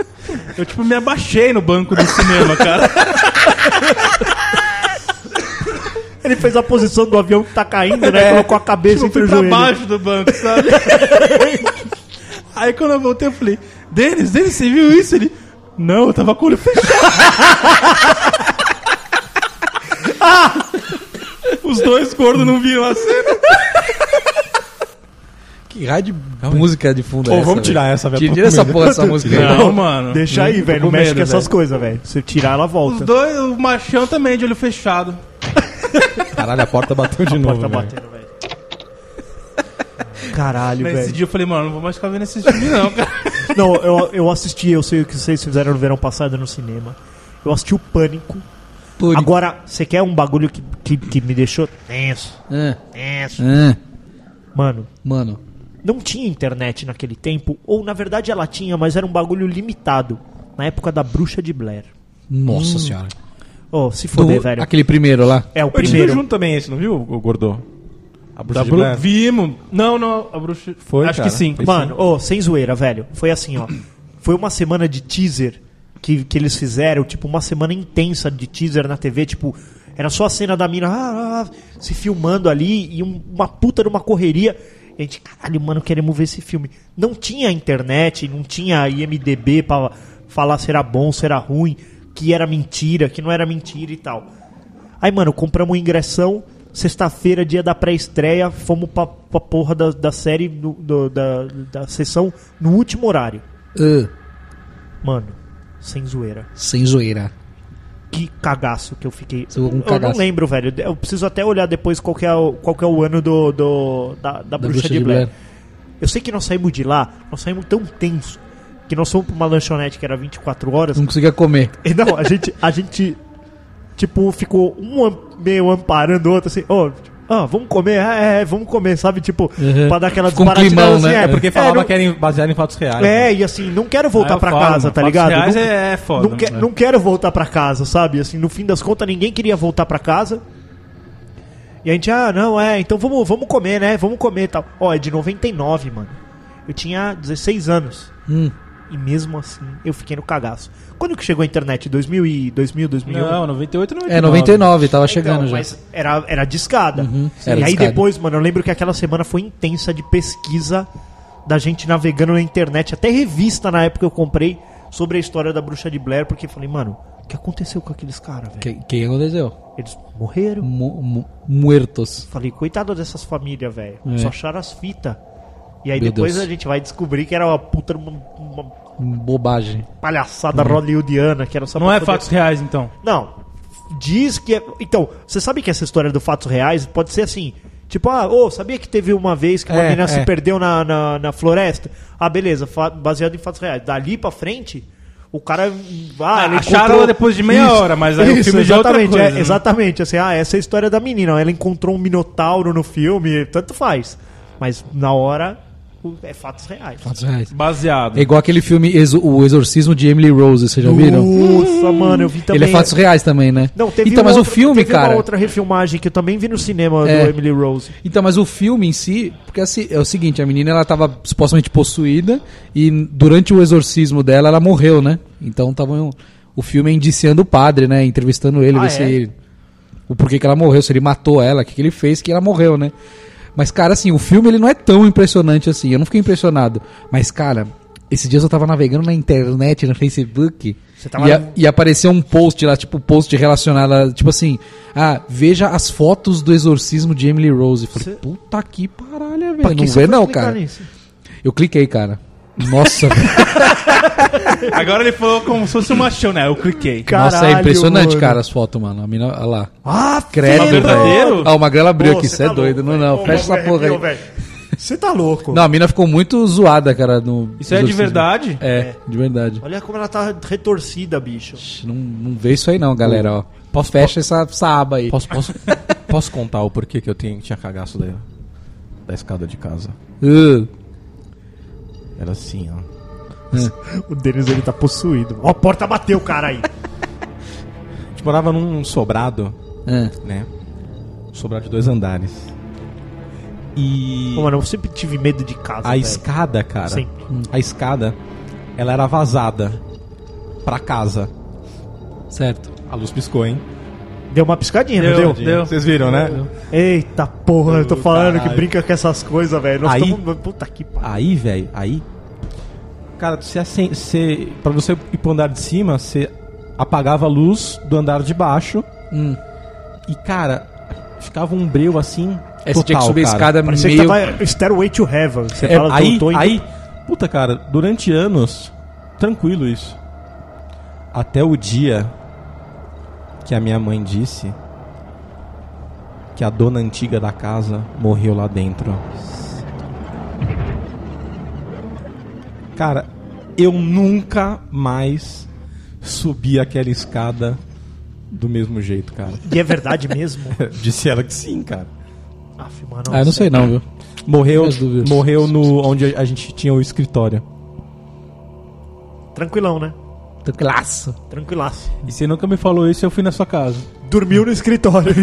Eu, tipo, me abaixei no banco do cinema, cara. Ele fez a posição do avião que tá caindo, né? Colocou a cabeça Tipo, entre os joelhos. baixo do banco, sabe? Aí quando eu voltei, eu falei, Denis, Denis, você viu isso? Ele, não, eu tava com o olho fechado. Os dois gordos não viram a cena. Que raio de música de fundo Ô, é essa? vamos tirar essa, velho, Tira essa porra dessa música aí. Não, mano. Deixa aí, velho. Não mexe medo, com essas coisas, velho. Se tirar, ela Os volta. dois, o machão também de olho fechado. Caralho, a porta bateu de A novo. porta velho. batendo, velho. Caralho, Nesse velho. dia eu falei, mano, não vou mais ficar vendo esse filme não, cara. Não, eu, eu assisti, eu sei o que vocês fizeram no verão passado no cinema. Eu assisti o Pânico. Pânico. Agora, você quer um bagulho que, que, que me deixou tenso? Ah, Tenso. ah, Mano, mano. Não tinha internet naquele tempo, ou na verdade ela tinha, mas era um bagulho limitado. Na época da Bruxa de Blair. Nossa senhora. Oh, se foder, Do- velho. Aquele primeiro lá. É o Eu primeiro. junto também esse, não viu, o Gordo? A bruxa Da de. Blair? Vimos. Não, não, a bruxa. Foi, Acho cara. que sim. Foi Mano, ô, sem zoeira, velho. Foi assim, ó. Foi uma semana de teaser que, que eles fizeram, tipo, uma semana intensa de teaser na TV, tipo, era só a cena da mina ah, ah, se filmando ali e um- uma puta numa correria. A gente, caralho, mano, queremos ver esse filme. Não tinha internet, não tinha IMDB pra falar se era bom, se era ruim, que era mentira, que não era mentira e tal. Aí, mano, compramos ingressão. Sexta-feira, dia da pré-estreia, fomos pra, pra porra da, da série, do- do- da, da sessão, no último horário. Ah, Mano, sem zoeira. sem zoeira. Que cagaço que eu fiquei. Com eu não lembro, velho. Eu preciso até olhar depois qual que é o, qual que é o ano do, do- da, da, Bruxa, de, Blair. Eu sei que nós saímos de lá, nós saímos tão tenso que nós fomos pra uma lanchonete que era 24 horas. Não conseguia comer. E Não, a gente, a gente tipo, ficou um meio amparando o outro, assim, ô, ah, vamos comer, é, é, vamos comer, sabe? Tipo, Uhum. pra dar aquela Ficou um assim, né? é, É porque falava não- que era baseado em fatos reais. É, e assim, não quero voltar Aí eu pra casa, mano, tá fatos ligado? reais não, é foda, Não, que- né? não quero voltar pra casa, sabe? Assim, no fim das contas, ninguém queria voltar pra casa. E a gente, ah, não, é, então vamos, vamos comer, né? Vamos comer e tal. Ó, é de 99, mano. Eu tinha 16 anos. Hum. E mesmo assim, eu fiquei no cagaço. Quando que chegou a internet? 2000, e 2000 2001? Não, 98 99. É, 99, tava chegando Então, já. Mas era, era discada. Uhum, e era aí discada. depois, mano, eu lembro que aquela semana foi intensa de pesquisa da gente navegando na internet. Até revista na época eu comprei sobre a história da bruxa de Blair, porque eu falei, mano, o que aconteceu com aqueles caras, velho? Que, que aconteceu? Eles morreram. Mu- mu- muertos. Falei, coitado dessas famílias, velho. É. Só acharam as fitas. E aí Meu depois Deus. a gente vai descobrir que era uma puta uma, uma Bobagem. palhaçada hollywoodiana, que era só Não é poder- fatos reais, então. Não. Diz que é. Então, você sabe que essa história do fatos reais pode ser assim. Tipo, ah, ô, sabia que teve uma vez que uma É, menina é. se perdeu na, na, na floresta? Ah, beleza, fa- baseado em fatos reais. Dali pra frente, o cara. Ah, ele acharam ela depois de meia hora, mas aí o filme já é outra exatamente, coisa, é, né? Exatamente, assim, ah, essa é a história da menina. Ela encontrou um minotauro no filme, tanto faz. Mas na hora, é fatos reais. Fatos reais. Baseado. É igual aquele filme Exo- O Exorcismo de Emily Rose, vocês já viram? Nossa, mano, eu vi também. Ele é fatos reais também, né? Não, teve então, um mas outro- o filme, teve cara. uma outra refilmagem que eu também vi no cinema É. do Emily Rose. Então, mas o filme em si, porque assim, é o seguinte, a menina ela tava supostamente possuída e durante o exorcismo dela ela morreu, né? Então tava o filme indiciando o padre, né? Entrevistando ele, Ah, ver é? se ele- o porquê que ela morreu, se ele matou ela, o que, que ele fez que ela morreu, né? Mas cara, assim, o filme ele não é tão impressionante assim. Eu não fiquei impressionado, mas cara, esses dias eu tava navegando na internet, no Facebook, Você tava e, a- e apareceu um post lá, tipo, post relacionado a, tipo assim, ah, veja as fotos do exorcismo de Emily Rose. Eu falei, Você- puta que paralho, Pra velho. Não vê não, cara. nisso? Eu cliquei, cara. Nossa, velho. Agora ele falou como se fosse um machão, né? Eu cliquei. Caralho, Nossa, é impressionante, mano. cara, as fotos, mano. A mina, olha lá. Ah, Credo, filho! verdadeiro? Ah, o Magrelo abriu Pô, aqui, você é tá doido. não, não, fecha essa porra aí. Você tá louco. Não, a mina ficou muito zoada, cara, no Isso é de exorcismo. verdade? É, de verdade. Olha como ela tá retorcida, bicho. Não, não vê isso aí não, galera, ó. Posso- Fecha essa, essa aba aí. Posso, posso, posso contar o porquê que eu tinha, tinha cagaço da, da escada de casa? Uh, Era assim, ó. O Denis, ele tá possuído. Ó, a porta bateu, cara, aí. A gente morava num sobrado, é. né? Um sobrado de dois andares. E Pô, mano, eu sempre tive medo de casa, a velho. escada, cara, Sempre. a escada, ela era vazada pra casa. Certo. A luz piscou, hein? Deu uma piscadinha, não Deu, deu? deu. Vocês viram, né? Eita porra, eu tô falando que caralho. brinca com essas coisas, velho. Nós Aí- tamo... Puta que pariu. Aí, velho, aí. Cara, você, você, pra você ir pro andar de cima, você apagava a luz do andar de baixo. Hum. E, cara, ficava um breu assim. É, você tinha que total, subir a cara. escada Parecia meio... que tava Stairway to Heaven. Você É, fala, aí, tô, tô aí, puta cara, durante anos, tranquilo isso. Até o dia que a minha mãe disse que a dona antiga da casa morreu lá dentro. Cara, eu nunca mais subi aquela escada do mesmo jeito, cara. E é verdade mesmo? Disse ela que sim, cara. Aff, mano, Ah, eu não sei não, viu? Morreu, morreu no onde a gente tinha o escritório. Tranquilão, né? Tranquilaço. Tranquilaço. E você nunca me falou isso, eu fui na sua casa. Dormiu no escritório.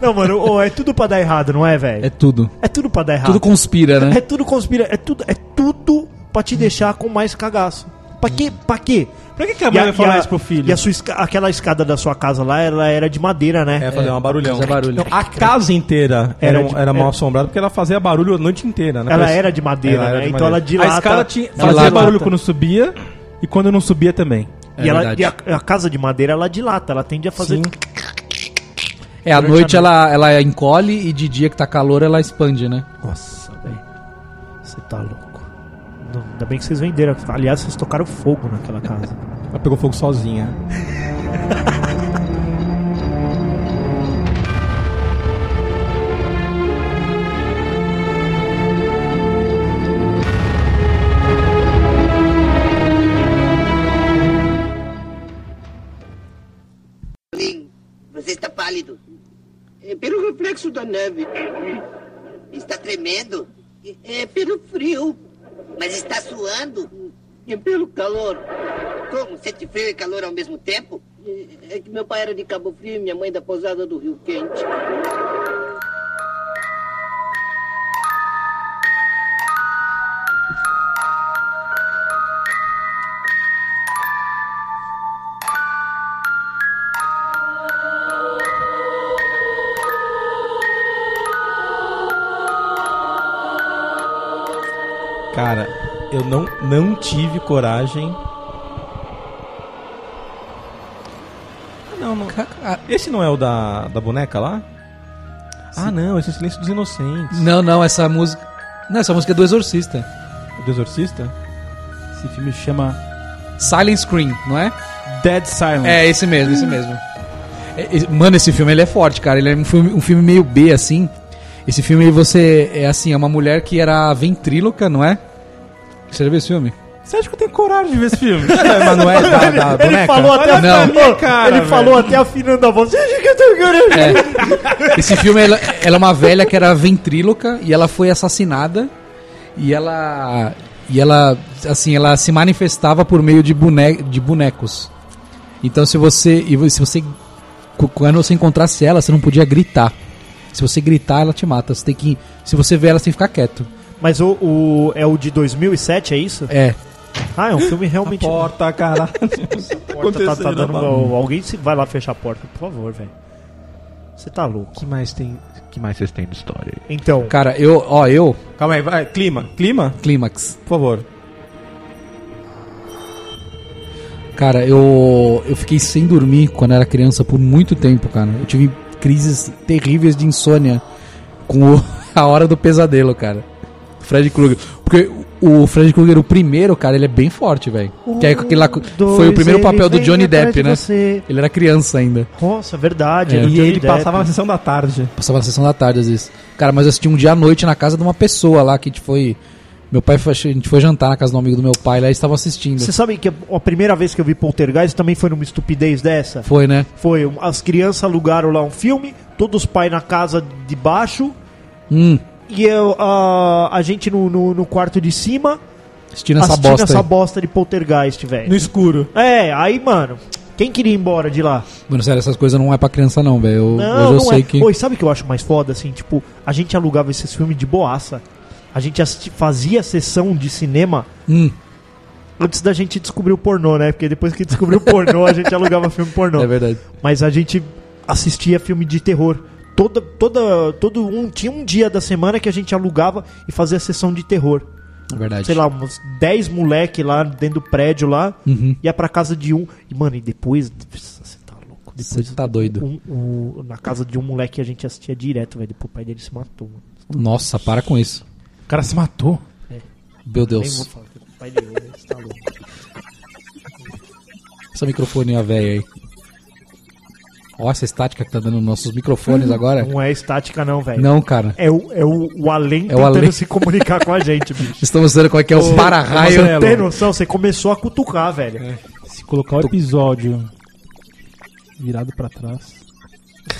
não, mano, ô, é tudo pra dar errado, não é, velho? É tudo. É tudo pra dar errado. Tudo conspira, né? É tudo conspira, é tudo, é tudo pra te deixar com mais cagaço. Pra quê? Pra quê? Pra que, que a mãe vai falar isso pro filho? E a sua esca- aquela escada da sua casa lá, ela era de madeira, né? É, fazer uma barulhão. fazer barulho. Não, a casa inteira Era era, de- era mal era- assombrada porque ela fazia barulho a noite inteira, né? ela Parece- era de madeira, Ela era né? de então ela madeira. dilata. a escada tinha, ela fazia dilata. barulho quando subia e quando não subia também. É e, ela, e a, a casa de madeira, ela dilata, ela tende a fazer... Sim. É, à noite a ela, ela encolhe e de dia que tá calor ela expande, né? Nossa, velho. Você tá louco. Não, ainda bem que vocês venderam. Aliás, vocês tocaram fogo naquela casa. Ela pegou fogo sozinha. Você está pálido. Pelo reflexo da neve. Está tremendo? É pelo frio. Mas está suando? É pelo calor. Como? Sente frio e calor ao mesmo tempo? É que meu pai era de Cabo Frio e minha mãe da pousada do Rio Quente. Eu não, não tive coragem. Ah, Não, não. Esse não é o da, da boneca lá? Ah, não, esse é o Silêncio dos Inocentes. Não, não, essa música. Não, essa música é do Exorcista. Do Exorcista? Esse filme chama Silent Scream, não é? Dead Silence. É, esse mesmo, esse mesmo. É, Mano, esse filme ele é forte, cara. Ele é um filme, um filme meio B, assim. Esse filme você. É assim, é uma mulher que era ventríloca, não é? Você já viu esse filme? Você acha que eu tenho coragem de ver esse filme? É, mas não é da, da Ele boneca? falou até, Não. Ô, cara, ele velho. falou até afinando a voz. Você acha que eu tenho coragem? É. Esse filme, ela, ela é uma velha que era ventríloca e ela foi assassinada. E ela. E ela, assim, ela se manifestava por meio de, bone, de bonecos. Então, se você. E se você. cu- Quando você encontrasse ela, você não podia gritar. Se você gritar, ela te mata. Você tem que. Se você vê ela, você tem que ficar quieto. Mas o, o- é o de 2007, é isso? É. Ah, é um filme realmente... Porta, caralho. A porta tá, tá dando uma- Alguém se vai lá fechar a porta, por favor, velho. Você tá louco. que mais tem? que mais vocês têm de história aí? Então, Cara, eu. Ó, eu. Calma aí, vai. Clima. Clima? Clímax. Por favor. Cara, eu, eu fiquei sem dormir quando era criança por muito tempo, cara. Eu tive crises terríveis de insônia com o- a hora do pesadelo, cara. Fred Krueger. Porque o Fred Krueger, o primeiro, cara, ele é bem forte, velho. Que é com aquele lá, foi o primeiro papel do Johnny Depp, né? Você. Ele era criança ainda. Nossa, verdade. É. E Johnny ele Depp. passava na sessão da tarde. Passava na sessão da tarde, às vezes. Cara, mas eu assisti um dia à noite na casa de uma pessoa lá que a gente foi. Meu pai foi, a gente foi jantar na casa do amigo do meu pai, lá eles estavam assistindo. Você sabe que a primeira vez que eu vi Poltergeist também foi numa estupidez dessa? Foi, né? Foi, um- as crianças alugaram lá um filme, todos os pais na casa de baixo, Hum, e eu, a, a gente no, no, no quarto de cima assistindo essa assistindo bosta. essa aí. bosta de Poltergeist, velho. No escuro. É, aí, mano, quem queria ir embora de lá? Mano, sério, essas coisas não é pra criança, não, velho. Eu- Não, Hoje eu não sei é. que. Oi, sabe o que eu acho mais foda, assim? Tipo, a gente alugava esses filmes de boaça. A gente assisti- fazia sessão de cinema Hum, antes da gente descobrir o pornô, né? Porque depois que descobriu o pornô, a gente alugava filme pornô. é verdade. Mas a gente assistia filme de terror. Toda, toda, todo um tinha um dia da semana que a gente alugava e fazia sessão de terror. É verdade. Sei lá, uns 10 moleque lá dentro do prédio lá, Uhum. ia pra casa de um. E mano, e depois você tá louco. Você Depois tá doido. um- um- na casa de um moleque a gente assistia direto, velho. Depois o pai dele se matou, mano. Nossa, para com isso. O cara se matou. Meu Nem vou Deus. falar, o pai dele, você tá louco. Essa microfonia velha aí. Ó, essa estática que tá dando nos nossos microfones agora. Não é estática, não, velho. Não, cara. É o, é o, o além É o tentando além. se comunicar com a gente, bicho. Estamos vendo qual é que é o Você para-raio. tem noção? Você começou a cutucar, velho. Se colocar o episódio virado pra trás.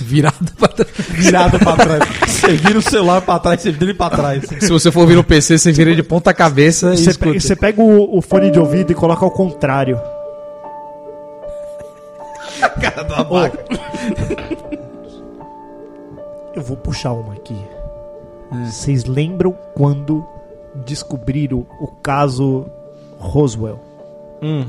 Virado pra trás. Virado pra trás. Você vira o celular pra trás, você vira ele pra trás. Se você for ouvir no PC, você vira de ponta cabeça e Você, escuta. pe- você pega o, o fone de ouvido e coloca ao contrário. Cara do abaca. Eu vou puxar uma aqui. Vocês lembram quando descobriram o caso Roswell?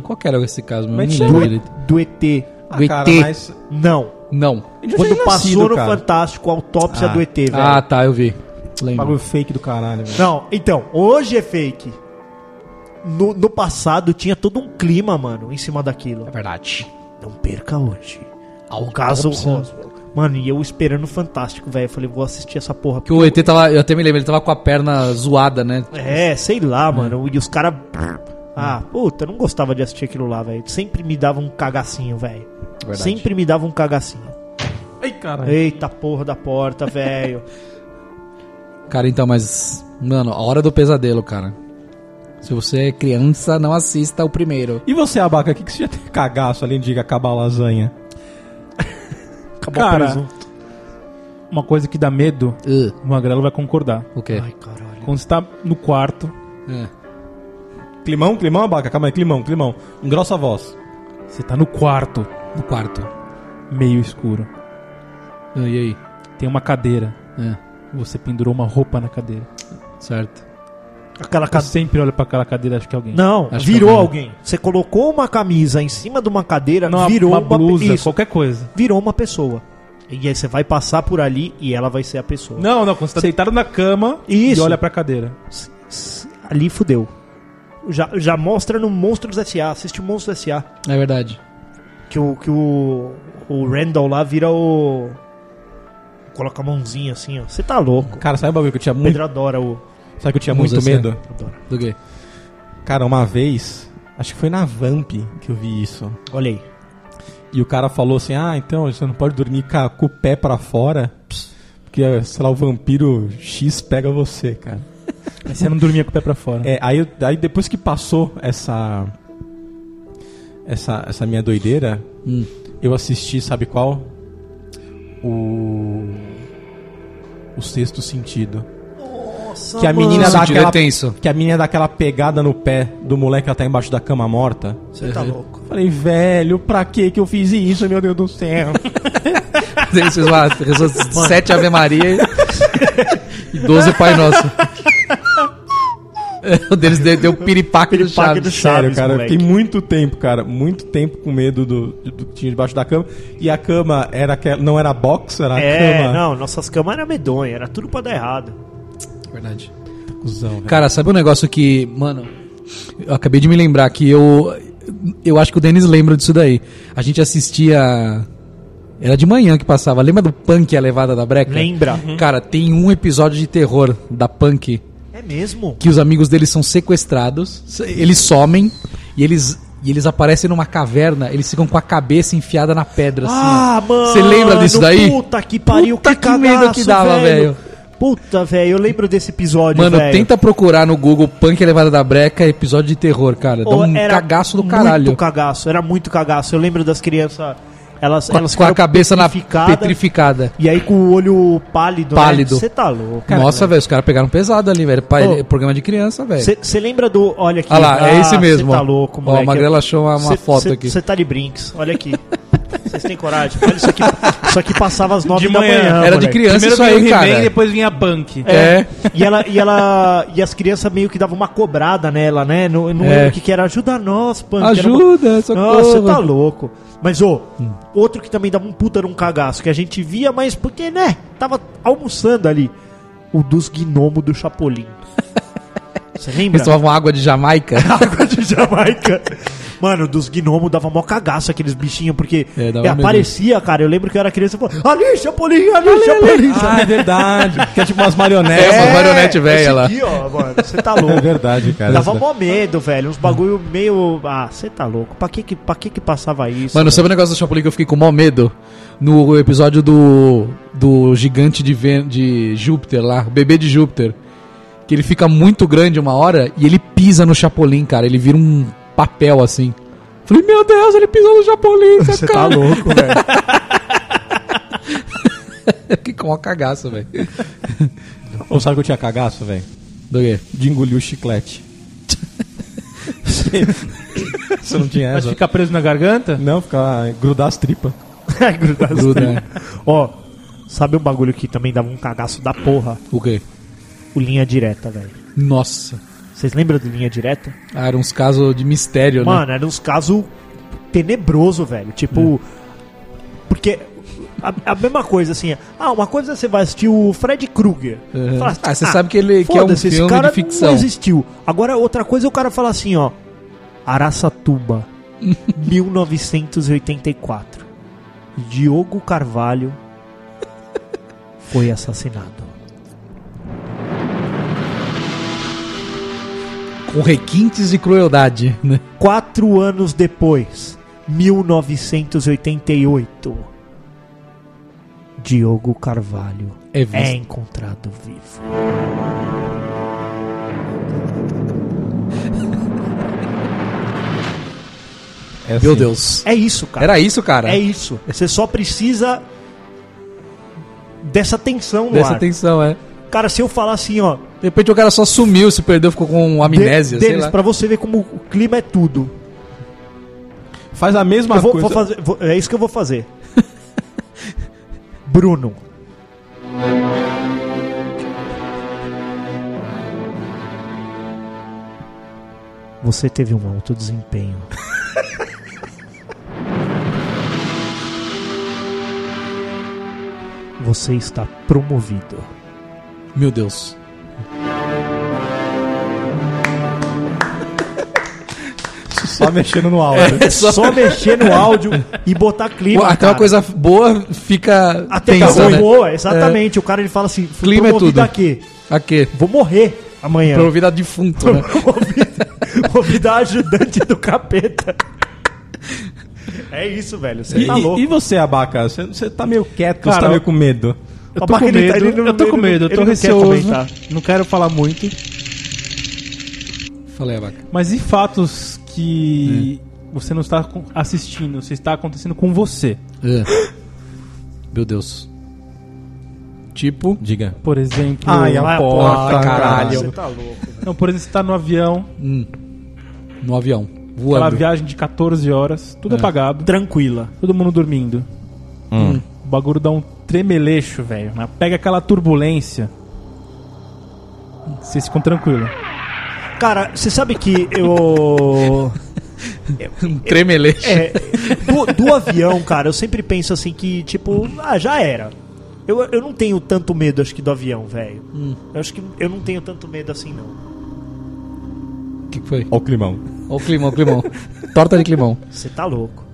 Qual que era esse caso? meu? Direito. Do ET? Ah, cara, ET. mas... Não. Não. Quando passou nascido, no cara. Fantástico a autópsia Ah. do ET, velho. Ah, tá, eu vi. Lembro. Bagulho fake do caralho, velho. Não, então, hoje é fake. No, no passado tinha todo um clima, mano, em cima daquilo. É verdade. Não perca hoje. O caso Roswell. Mano, e eu esperando o Fantástico, velho. Eu falei, vou assistir essa porra. Que o ET tava, eu até me lembro, ele tava com a perna zoada, né? É, sei lá, mano. E os caras. Ah, puta, eu não gostava de assistir aquilo lá, velho. Sempre me dava um cagacinho, velho. Sempre me dava um cagacinho. Ai, caralho. Eita porra da porta, velho. Cara, então, mas. Mano, a hora do pesadelo, cara. Se você é criança, não assista o primeiro. E você, Abaca, o que, que você já tem cagaço além de acabar a lasanha? Acabou Cara, o presunto. uma coisa que dá medo, Uh, o Magrelo vai concordar. o quê? Ai, caralho. Quando você tá no quarto, É. Climão, climão, abaca, calma aí, climão, climão. Engrossa a voz. você tá no quarto, No quarto. meio escuro. Ah, e aí? Tem uma cadeira. É, Você pendurou uma roupa na cadeira. certo. Aquela cadeira. sempre olho pra aquela cadeira e acho que é alguém. Não, Acho que virou alguém. alguém. Você colocou uma camisa em cima de uma cadeira, Não, virou uma blusa, pe- isso, qualquer coisa. virou uma pessoa. E aí você vai passar por ali e ela vai ser a pessoa. Não, não, quando você tá deitado na cama Isso. e olha pra cadeira. Ali fudeu. Já, já mostra no Monstros S.A. Assiste o Monstros S.A. É verdade. Que o, que o, o Randall lá vira o. Coloca a mãozinha assim, ó. Você tá louco. Cara, sabe o bagulho que eu tinha O muito, Pedro adora o. sabe que eu tinha muito medo? Do quê? Cara, uma vez, acho que foi na Vamp que eu vi isso. Olha aí. E o cara falou assim: "Ah, então você não pode dormir com o pé pra fora, porque sei lá o vampiro X pega você, cara". Aí você não dormia com o pé pra fora. É, aí, aí depois que passou essa essa essa minha doideira, Hum. eu assisti, sabe qual? O o sexto sentido. Nossa, Que a menina dá aquela é tenso. que a menina dá aquela pegada no pé do moleque que ela tá embaixo da cama morta. Você tá louco. Falei, velho, pra que que eu fiz isso, meu Deus do céu? Uma rezou sete Ave Maria e- e 12 Pai Nosso. O deles deu, deu piripaque do Piripaque do Chaves. Chaves. Sério, cara, moleque. fiquei muito tempo, cara, muito tempo com medo do, do que tinha debaixo da cama. E a cama era aquela, não era box, era a É, cama. não, nossas camas eram medonhas, era tudo pra dar errado. Verdade. Cusão, velho. Cara, sabe um negócio que, mano, eu acabei de me lembrar que eu eu acho que o Denis lembra disso daí. A gente assistia era de manhã que passava. Lembra do Punk e a levada da breca? Lembra? Cara, tem um episódio de terror da Punk É mesmo? que os amigos deles são sequestrados, eles somem e eles e eles aparecem numa caverna, eles ficam com a cabeça enfiada na pedra assim. ó. Ah, mano! Você lembra disso daí? Puta que pariu, Puta que, que medo cagaço, que dava, velho. Puta, velho, eu lembro desse episódio, Mano, velho. tenta procurar no Google Punk e a levada da breca episódio de terror, cara. Dá Ô, um era cagaço do caralho. Muito cagaço, era muito cagaço. Eu lembro das crianças, elas, Com, a- elas com a cabeça na petrificadas, petrificada. E aí com o olho pálido, Pálido. Você tá louco. Nossa, velho, os caras pegaram pesado ali, velho. Ô. programa de criança, velho. Você lembra do. Olha aqui. Olha lá, é esse cê mesmo, tá ó. louco, Ó, moleque. a Magrela achou uma- uma Cê- foto cê- aqui. Você tá de brinks, olha aqui. Vocês têm coragem? Olha isso aqui. Isso aqui passava às nove De da manhã. manhã. Era de moleque. criança Primeiro isso veio o aí, cara. depois vinha Punk. É. E ela, e ela. E as crianças meio que davam uma cobrada nela, né? Não, não É. lembro o que, que era. Ajuda nós, punk. Era uma- Ajuda, socorro. Nossa, você tá louco. Mas, ô, outro que também dava um puta num cagaço, que a gente via, mas porque, né? Tava almoçando ali. O dos gnomos do Chapolin. Você lembra? Eles tomavam água de Jamaica. Água de Jamaica. Mano, dos gnomos dava mó cagaço aqueles bichinhos, porque É, é, medo. aparecia, cara. Eu lembro que eu era criança e falava, ali, Chapolin, ali, Chapolin. Ah, é verdade. que é tipo umas marionetes. É, umas marionete velha esse lá. Aqui, ó, mano, você tá É louco. verdade, cara. Dava mó medo, velho. Uns bagulho meio. Ah, você tá louco. Pra que que, pra que que passava isso? Mano, velho? sabe o negócio do Chapolin que eu fiquei com maior medo? No episódio do, do gigante de, Ven de Júpiter lá, o bebê de Júpiter. Que ele fica muito grande uma hora e ele pisa no Chapolin, cara. Ele vira um papel assim. Falei, meu Deus, ele pisou no Chapolin, Você tá louco, velho. Fiquei com uma cagaça, velho. Ou sabe que eu tinha cagaço, velho? Do quê? De engolir o chiclete. Você não tinha Mas essa? ficar preso na garganta? Não, ficar grudar as tripas. Grudar as Gruda, tripas. né? Ó, sabe um bagulho que também dava um cagaço da porra? O quê? O linha direta, velho. Nossa. Vocês lembram do linha direta? Ah, eram uns casos de mistério, né? Mano, era uns casos tenebroso, velho. Tipo. Porque. A, a mesma coisa, assim. Ah, uma coisa é você vai assistir o Fred Krueger. Uhum. Fala, Ah, você sabe que ele que é um foda-se, esse filme cara de ficção. Não existiu. Agora, outra coisa é o cara falar assim, ó. Araçatuba, 1984. Diogo Carvalho foi assassinado. Com requintes de crueldade, né? Quatro anos depois, 1988. Diogo Carvalho É é encontrado vivo. É Meu assim. Deus. É isso, cara. Era isso, cara? É isso. Você só precisa dessa tensão no Dessa ar. tensão, é. Cara, se eu falar assim, ó, De repente o cara só sumiu, se perdeu, ficou com amnésia, de, lá. pra você ver como o clima é tudo. Faz a mesma Eu vou, coisa. vou fazer, vou- é isso que eu vou fazer. Bruno. Você teve um alto desempenho. Você está promovido. Meu Deus. Só mexendo no áudio. É só mexer no áudio e botar clima. Até cara. uma coisa boa fica Até tensa, coisa né? boa, exatamente. O cara ele fala assim: fui Clima é tudo. aqui. Aqui. Vou morrer amanhã. Promovido a defunto, né? Promovido a ajudante do capeta. É isso, velho. Você E, tá louco. e você, Abaca? Você, você tá meio quieto, você Cara, tá meio com medo. Eu tô com tá- medo, ele não- eu tô com não- medo, eu tô não receoso. comentar. Não quero falar muito. Falei, Abaca. Mas e fatos que você não está assistindo, você está acontecendo com você? É. Meu Deus. Tipo. Diga. Por exemplo. Ai, a a porta, porta, caralho. Você tá louco. Não, por exemplo, você está no avião, hum, no avião. aquela Voando. viagem de 14 horas, tudo É. apagado, Tranquila. todo mundo dormindo. Hum. O bagulho dá um tremeleixo, velho. Pega aquela turbulência. Vocês ficam tranquilos. Cara, você sabe que eu. Um tremeleixo. É, do, do avião, cara, eu sempre penso assim que, tipo, ah, já era. Eu, eu não tenho tanto medo, acho que, do avião, velho. Eu acho que eu não tenho tanto medo assim, não. O que foi? Ó o climão. Ó o climão, o climão. Torta de climão. Você tá louco.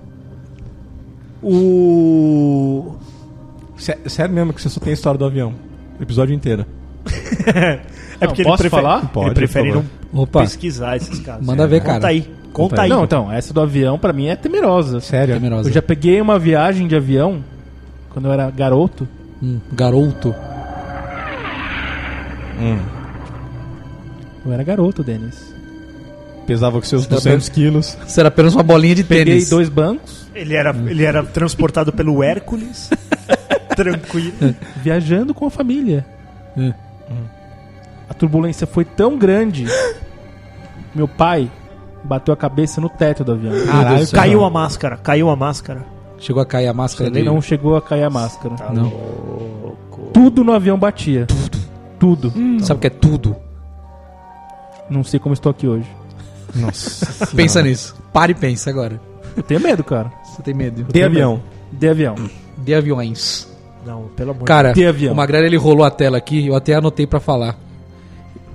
O. Sé- Sério mesmo que você só tem a história do avião? O episódio inteiro. É Não, posso falar? Ele Pode, prefere por não. Opa. pesquisar esses casos. Manda ver, Conta cara. aí. Conta aí. Não, então, essa do avião pra mim é temerosa. Sério? Temerosa. Eu já peguei uma viagem de avião quando eu era garoto. Hum, garoto. Hum. Eu era garoto, Denis. Pesava com seus Tá 200 quilos. Isso era apenas uma bolinha de Peguei tênis. dois bancos, Ele era, ele era transportado pelo Hércules. Tranquilo. viajando com a família. É. A turbulência foi tão grande. Meu pai bateu a cabeça no teto do avião. Caralho, Deus. Caiu a máscara, caiu a máscara. Chegou a cair a máscara dele. Não chegou a cair a máscara. Não. Tudo no avião batia. Tudo. Sabe o que é tudo? Não sei como estou aqui hoje. Nossa. Pensa nisso. Para e pensa agora. Eu tenho medo, cara. Você tem medo. De avião. De avião. De aviões. Não, pelo amor Cara, De avião. o Magrelo ele rolou a tela aqui, eu até anotei pra falar.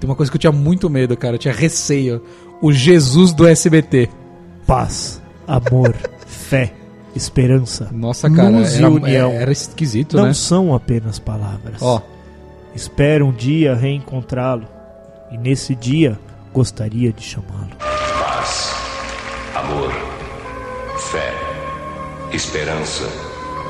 Tem uma coisa que eu tinha muito medo, cara. Eu tinha receio. O Jesus do SBT. Paz, amor, fé, esperança. Nossa, cara, Luz e era, união. era esquisito, Não né? são apenas palavras. Ó, Espero um dia reencontrá-lo. E nesse dia gostaria de chamá-lo. Paz, amor, fé, esperança,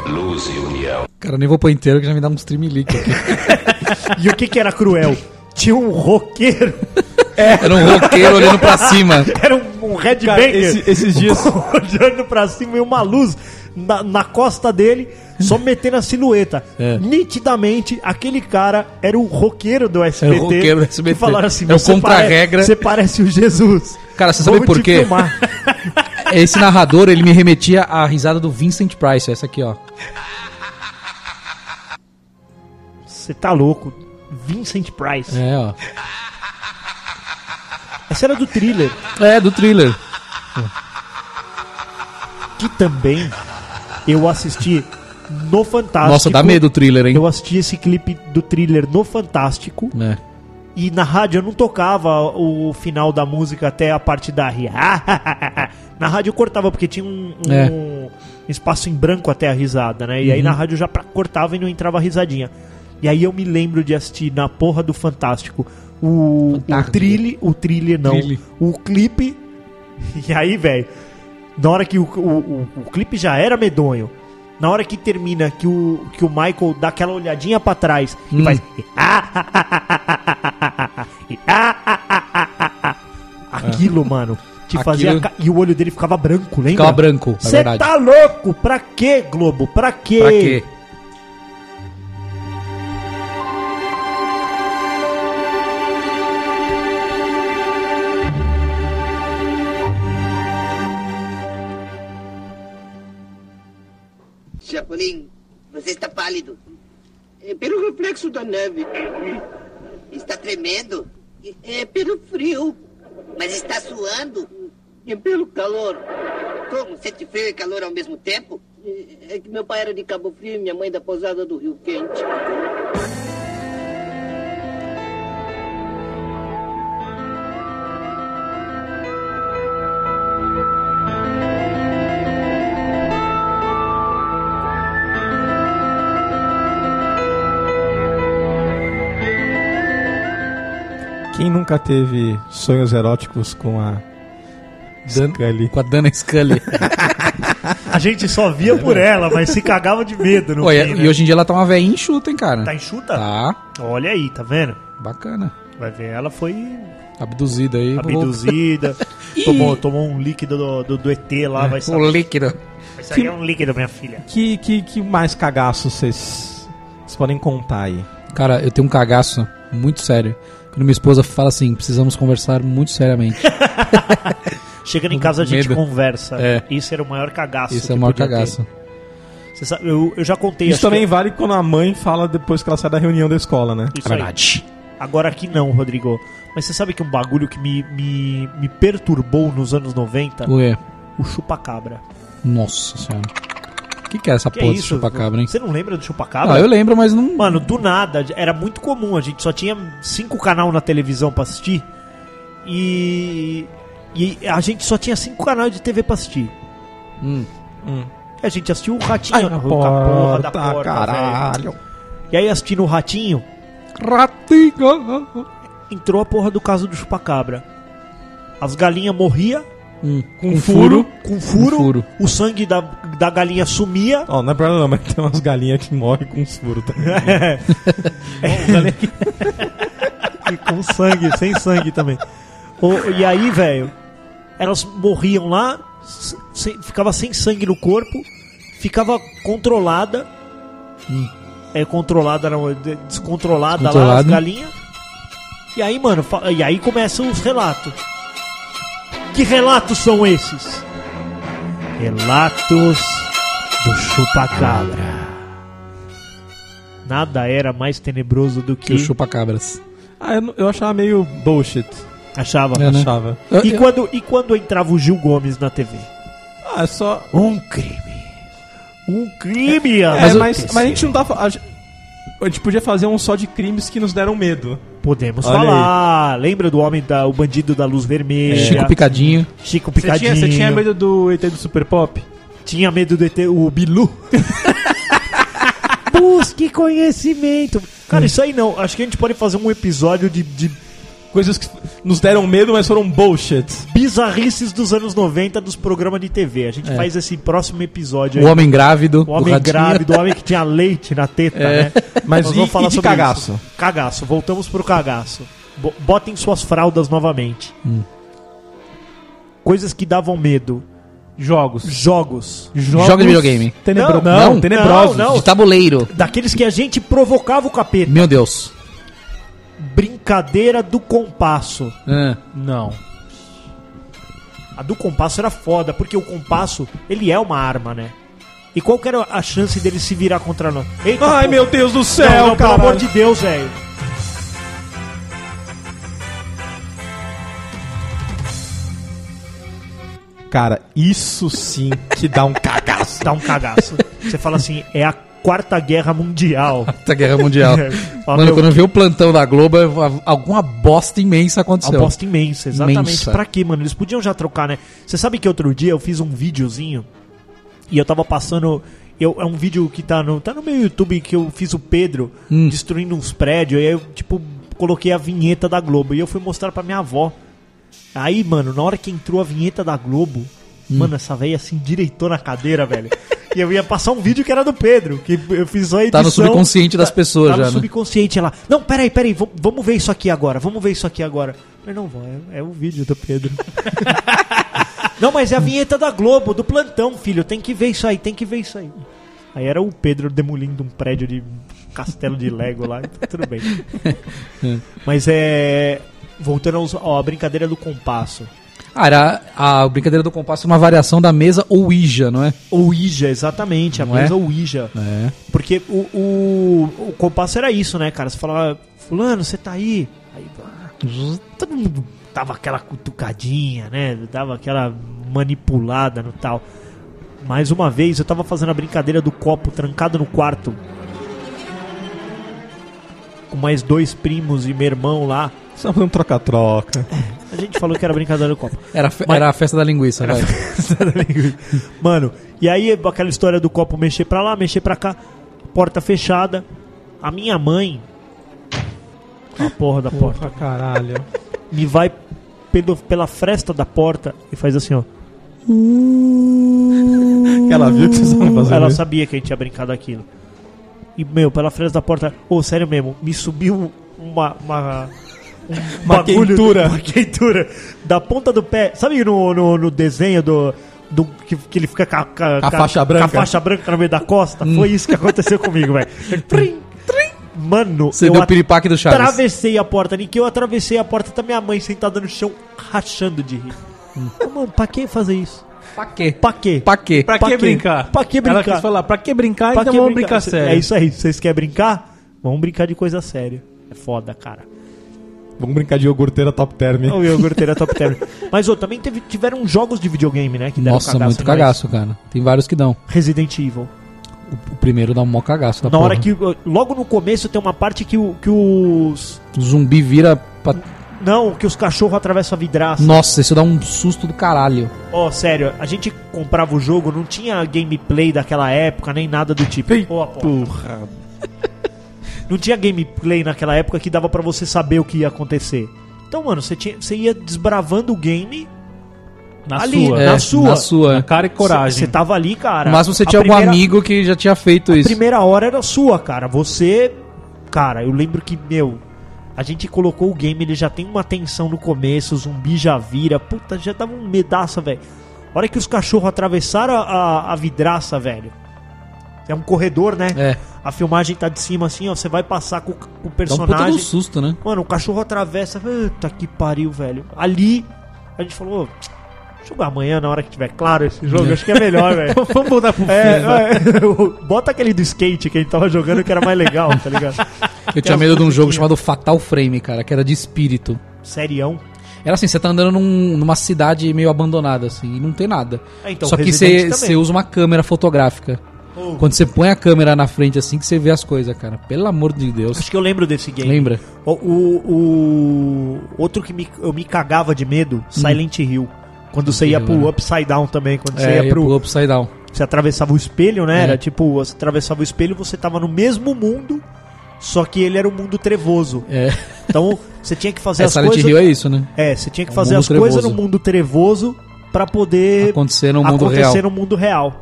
luz e união. cara, eu nem vou pôr inteiro que já me dá uns tremelique aqui. E o que que era cruel? Tinha um roqueiro, Era um roqueiro olhando pra cima. era um, um headbanger. Esse- esses dias- olhando pra cima e uma luz na, na costa dele, só metendo a silhueta. É. Nitidamente, aquele cara era o roqueiro do SBT. Era o roqueiro do SBT. Que falaram assim, É o "Você contra-regra." Você parece o Jesus. Cara, você sabe Vamos por te quê? filmar." Esse narrador, ele me remetia à risada do Vincent Price, essa aqui, ó. Você tá louco. Vincent Price. É, ó. Essa era do thriller. É, do thriller. Que também eu assisti no Fantástico. Nossa, dá medo o thriller, hein? Eu assisti esse clipe do thriller no Fantástico. É. E na rádio eu não tocava o final da música até a parte da ria. na rádio eu cortava, porque tinha um, um É. espaço em branco até a risada, né? E aí Uhum. na rádio eu já cortava e não entrava a risadinha. E aí eu me lembro de assistir na porra do Fantástico o, o Fantástico. trilhe, o trilhe não, Trilhe. o clipe. E aí, velho, na hora que o, o, o, o clipe já era medonho, na hora que termina, que o, que o Michael dá aquela olhadinha pra trás e Hum. faz. Aquilo, mano, te fazia. Aquilo- ca- E o olho dele ficava branco, lembra? Ficava branco, é Você verdade. tá louco? Pra quê, Globo? Pra quê? Pra quê? mim. Você está pálido. É pelo reflexo da neve. Está tremendo. É pelo frio. Mas está suando. É pelo calor. Como? Sente frio e calor ao mesmo tempo? É, é que meu pai era de Cabo Frio e minha mãe da pousada do Rio Quente. Nunca teve sonhos eróticos com a Dan- Scully? Com a Dana Scully. A gente só via por ela, mas se cagava de medo no Pô, e, fim, e né? hoje em dia ela tá uma velhinha enxuta, hein, cara? Tá enxuta? Tá, Olha aí, tá vendo? bacana. Vai ver, ela foi Abduzida aí. abduzida, tomou, tomou um líquido do, do, do ET lá, vai O saber. líquido. Isso aí é um líquido, minha filha. Que, que, que mais cagaço vocês vocês podem contar aí? Cara, eu tenho um cagaço muito sério. Quando minha esposa fala assim, precisamos conversar muito seriamente. Chegando em casa a gente Medo. conversa. É. Isso era o maior cagaço. Isso que é o maior cagaço. Você sabe, eu, eu já contei Isso também que- vale quando a mãe fala depois que ela sai da reunião da escola, né? Isso aí. Agora aqui não, Rodrigo. Mas você sabe que um bagulho que me, me, me perturbou nos anos 90? Ué, O chupacabra. nossa senhora. O que, que é essa Que porra é de isso? chupacabra, hein? Você não lembra do chupacabra? Ah, eu lembro, mas não. Mano, do nada, era muito comum. A gente só tinha cinco canal na televisão pra assistir. E. E a gente só tinha cinco canais de TV pra assistir. Hum. A gente assistiu o Ratinho Ai, na na porra da porta, porta, caralho. velho. E aí assistindo o Ratinho, Ratinho! entrou a porra do caso do chupacabra. As galinhas morriam Hum. com furo, com furo, Com furo. o sangue da, da galinha sumia. Ó, não é problema não, mas tem umas galinhas que morrem com os furos também. e com sangue, sem sangue também. O- e aí, velho, elas morriam lá, sem- ficava sem sangue no corpo, ficava controlada. É controlada, não, de- descontrolada lá, as galinhas. E aí, mano, e aí começam os relatos. Que relatos são esses? Relatos do chupacabra. Nada era mais tenebroso do Que o chupacabras. Ah, eu, eu achava meio bullshit. achava. É, né? Achava. Eu- E eu- quando, e quando entrava o Gil Gomes na TV? Ah, é só. Um crime. Um crime, É, mas mas, mas a gente não tá. fa- A gente, a gente podia fazer um só de crimes que nos deram medo. Podemos Olha falar. Lembra do homem, da, o bandido da luz vermelha? Chico Picadinho. Chico Você Picadinho. tinha, você tinha medo do ET do Super Pop? Tinha medo do ET, o Bilu. Busque conhecimento. Cara, isso aí não. Acho que a gente pode fazer um episódio de, de Coisas que nos deram medo, mas foram bullshit. bizarrices dos anos 90 dos programas de TV. A gente É. faz esse próximo episódio O aí. homem grávido. O homem grávido, o homem que tinha leite na teta, É. né? Mas Nós e, vamos falar e de sobre cagaço? isso. Cagaço, voltamos pro cagaço. Bo- Botem suas fraldas novamente. Hum. Coisas que davam medo. Jogos. Jogos. Joga de videogame. Tenebro... Não, Não, não, tenebrosos. não. De tabuleiro. Daqueles que a gente provocava o capeta. Meu Deus. Brincadeira do compasso. Ah, Não. A do compasso era foda, porque o compasso, ele é uma arma, né? E qual que era a chance dele se virar contra nós? Eita, Ai, meu Deus do Não, céu, não, pelo cara. amor de Deus, velho. Cara, isso sim que dá um cagaço. Dá um cagaço. Você fala assim, é a quarta guerra mundial. da Guerra Mundial. Ó, Mano, meu, quando eu vi o plantão da Globo, alguma bosta imensa Uma aconteceu. bosta imensa, exatamente. Imensa. Pra quê, mano? Eles podiam já trocar, né? Você sabe que outro dia eu fiz um videozinho e eu tava passando. Eu, é um vídeo que tá no, tá no meu YouTube que eu fiz o Pedro Hum. destruindo uns prédios. E aí eu, tipo, coloquei a vinheta da Globo. E eu fui mostrar pra minha avó. Aí, mano, na hora que entrou a vinheta da Globo, Hum. mano, essa velha assim direitou na cadeira, velho. E eu ia passar um vídeo que era do Pedro, que eu fiz só a edição. Tá no subconsciente das pessoas tá já, no né? subconsciente ela. Não, peraí, peraí, vamos, vamos ver isso aqui agora, vamos ver isso aqui agora. Eu falei, não, vó, é, é o vídeo do Pedro. não, mas é a vinheta da Globo, do plantão, filho, tem que ver isso aí, tem que ver isso aí. Aí era o Pedro demolindo um prédio de castelo de Lego lá, então tudo bem. mas é. Voltando aos, ó, a brincadeira do compasso. Ah, era a brincadeira do compasso é uma variação da mesa Ouija, não é? Ouija, exatamente, a Não é? mesa Ouija. É. Porque o, o, o compasso era isso, né, cara? Você falava, fulano, você tá aí? Aí, todo mundo dava aquela cutucadinha, né? Dava aquela manipulada no tal. Mais uma vez, eu tava fazendo a brincadeira do copo trancado no quarto. Com mais dois primos e meu irmão lá. Tá fazendo troca-troca. Gente falou que era brincadeira do copo. Era, a fe- Mas- era a festa da linguiça, vai. Mano, e aí aquela história do copo mexer pra lá, mexer pra cá, porta fechada. A minha mãe, a porra da porta, Porra, caralho. me vai pelo, pela fresta da porta e faz assim, ó. Ela viu que vocês estavam fazendo Ela isso? sabia que a gente tinha brincado aquilo. E, meu, pela fresta da porta, ô, sério mesmo, me subiu uma. uma um Uma quentura. Uma quentura da ponta do pé. Sabe no, no, no desenho do. do que, que ele fica com a, com A faixa branca. Com a faixa branca no meio da costa? Foi isso que aconteceu comigo, velho. Mano, Você eu deu piripaque do Chaves. atravessei a porta. Nem que eu atravessei a porta, tá minha mãe sentada no chão, rachando de rir. Ô, Mano, pra que fazer isso? Pra quê? Pra quê? Pra quê? Pra, Pra que brincar? Pra que Ela brincar? quis falar, pra que brincar? Pra então que vamos brincar sério. É isso aí. Vocês querem brincar? Vamos brincar de coisa séria. É foda, cara. Vamos brincar de iogurteira top term. O iogurteira top term. Mas ô, também teve, tiveram jogos de videogame, né? Que deram Nossa, cagaço muito em nós. cagaço, cara. Tem vários que dão. Resident Evil. O, o primeiro dá um mó cagaço da Na hora porra. que. uh, Logo no começo tem uma parte que, o, que os. O zumbi vira pra... Não, que os cachorros atravessam a vidraça. Nossa, isso dá um susto do caralho. Ó, sério, a gente comprava o jogo, não tinha gameplay daquela época, nem nada do tipo. Ô, porra. Porra. Não tinha gameplay naquela época que dava pra você saber o que ia acontecer. Então, mano, você, tinha, você ia desbravando o game Na ali, sua. na É, sua. Na sua. Na cara e coragem. Você tava ali, cara. Máximo você A tinha algum primeira- amigo que já tinha feito A isso. primeira hora era sua, cara. Você. Cara, eu lembro que, meu. A gente colocou o game, ele já tem uma tensão no começo, o zumbi já vira. Puta, já dava um medaço, velho. A hora que os cachorros atravessaram a, a, a vidraça, velho. É um corredor, né? É. A filmagem tá de cima assim, ó. Você vai passar com, com o Dá um puta personagem. do susto, né? Mano, o cachorro atravessa. Puta que pariu, velho. Ali, a gente falou. "Ô, Jogar amanhã na hora que tiver claro esse jogo, acho que é melhor, velho. Vamos voltar pro É, FIFA. é, bota aquele do skate que a gente tava jogando que era mais legal, tá ligado? Eu tinha medo de um jogo chamado Fatal Frame, cara, que era de espírito. Serião. Era assim, você tá andando num- numa cidade meio abandonada, assim, e não tem nada. É, então, Só que você usa uma câmera fotográfica. Oh. Quando você põe a câmera na frente assim que você vê as coisas, cara. Pelo amor de Deus. Acho que eu lembro desse game. Lembra? O, o- o- outro que me, eu me cagava de medo, Silent Hill. Quando você ia pro né? Upside Down também, quando você É, ia ia pro, pro Upside Down. Você atravessava o espelho, né? É. Era tipo, você atravessava o espelho, você tava no mesmo mundo, só que ele era um mundo trevoso. É, Então, você tinha que fazer é as Silent coisas. Hill é isso, né? É, você tinha que É um fazer as coisas no mundo trevoso pra poder Acontecer no mundo acontecer real. no mundo real.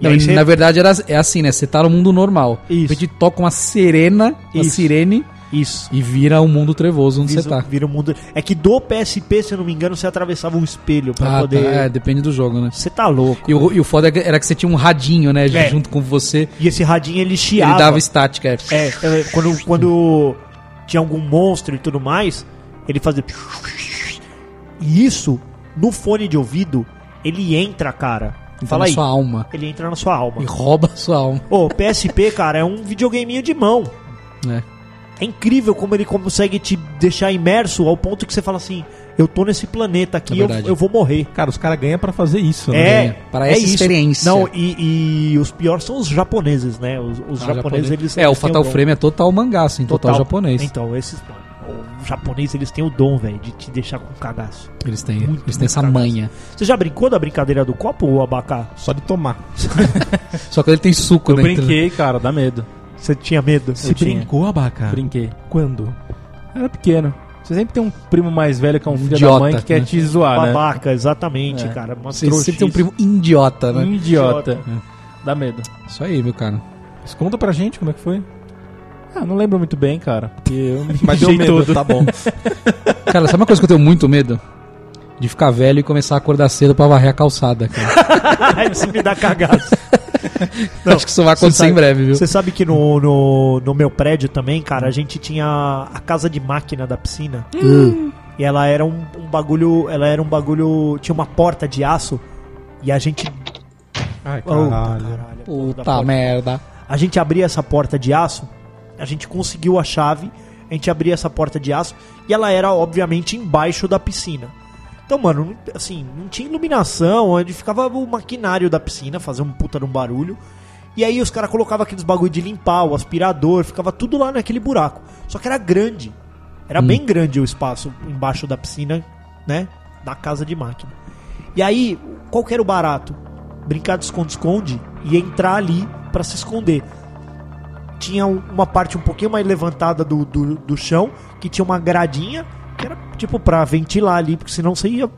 Não, você- Na verdade era, é assim, né? Você tá no mundo normal. Isso. De repente toca uma sirena, uma Isso. sirene, Isso. e vira um mundo trevoso onde você tá. Vira o mundo. É que do PSP, se eu não me engano, você atravessava um espelho pra Ah, poder. tá. É, depende do jogo, né? Você tá louco. E o, e o foda era que você tinha um radinho, né? É. Junto com você. E esse radinho ele chiava. Ele dava estática. é. É, é, quando, quando tinha algum monstro e tudo mais, ele fazia. E isso, no fone de ouvido, ele entra, cara. Fala na aí. sua alma. Ele entra na sua alma. E rouba a sua alma. Ô, PSP, cara, é um videogameinho de mão. né? É incrível como ele consegue te deixar imerso ao ponto que você fala assim: eu tô nesse planeta aqui, É eu, verdade. eu vou morrer. Cara, os caras ganham pra fazer isso, né? É, É, para é essa isso. experiência. Não, e, e os piores são os japoneses, né? Os, os Ah, japoneses, eles É, o eles têm Fatal dom. Frame é total mangá, assim, total, japonês. Então, esses. O japonês, eles têm o dom, velho, de te deixar com cagaço. Eles têm, Muito, eles têm essa muito manha. Você já brincou da brincadeira do copo ou abacá? Só de tomar. Só que ele tem suco Eu dentro. brinquei, cara, dá medo. Você tinha medo? Eu tinha. brincou, abaca? Brinquei. Quando? Era pequeno. Você sempre tem um primo mais velho que é um filho Idiota, da mãe que quer né? te zoar, né? Babaca, exatamente, É. cara. Uma Você sempre tem um primo idiota, né? Idiota. Dá medo. Isso aí, meu cara. Mas conta pra gente como é que foi. Ah, não lembro muito bem, cara. Porque eu me Mas deu medo, todo. tá bom. Cara, sabe uma coisa que eu tenho muito medo? De ficar velho e começar a acordar cedo pra varrer a calçada, cara. Isso me dá cagaço. Acho que isso vai acontecer sabe- em breve, viu? Você sabe que no, no, no meu prédio também, cara, a gente tinha a casa de máquina da piscina. Hum. E ela era um, um bagulho. Ela era um bagulho. Tinha uma porta de aço. E a gente. Ai, Oh, caralho. caralho, Puta merda. A gente abria essa porta de aço, a gente conseguiu a chave, a gente abria essa porta de aço e ela era, obviamente, embaixo da piscina. Então, mano, assim, não tinha iluminação, onde ficava o maquinário da piscina, fazia um puta de um barulho. E aí os caras colocavam aqueles bagulho de limpar, o aspirador, ficava tudo lá naquele buraco. Só que era grande. Era bem grande o espaço embaixo da piscina, né? Da casa de máquina. E aí, qual que era o barato? Brincar de esconde-esconde e entrar ali pra se esconder. Tinha um- uma parte um pouquinho mais levantada do, do, do chão, que tinha uma gradinha, que era tipo pra ventilar ali, porque senão você ia.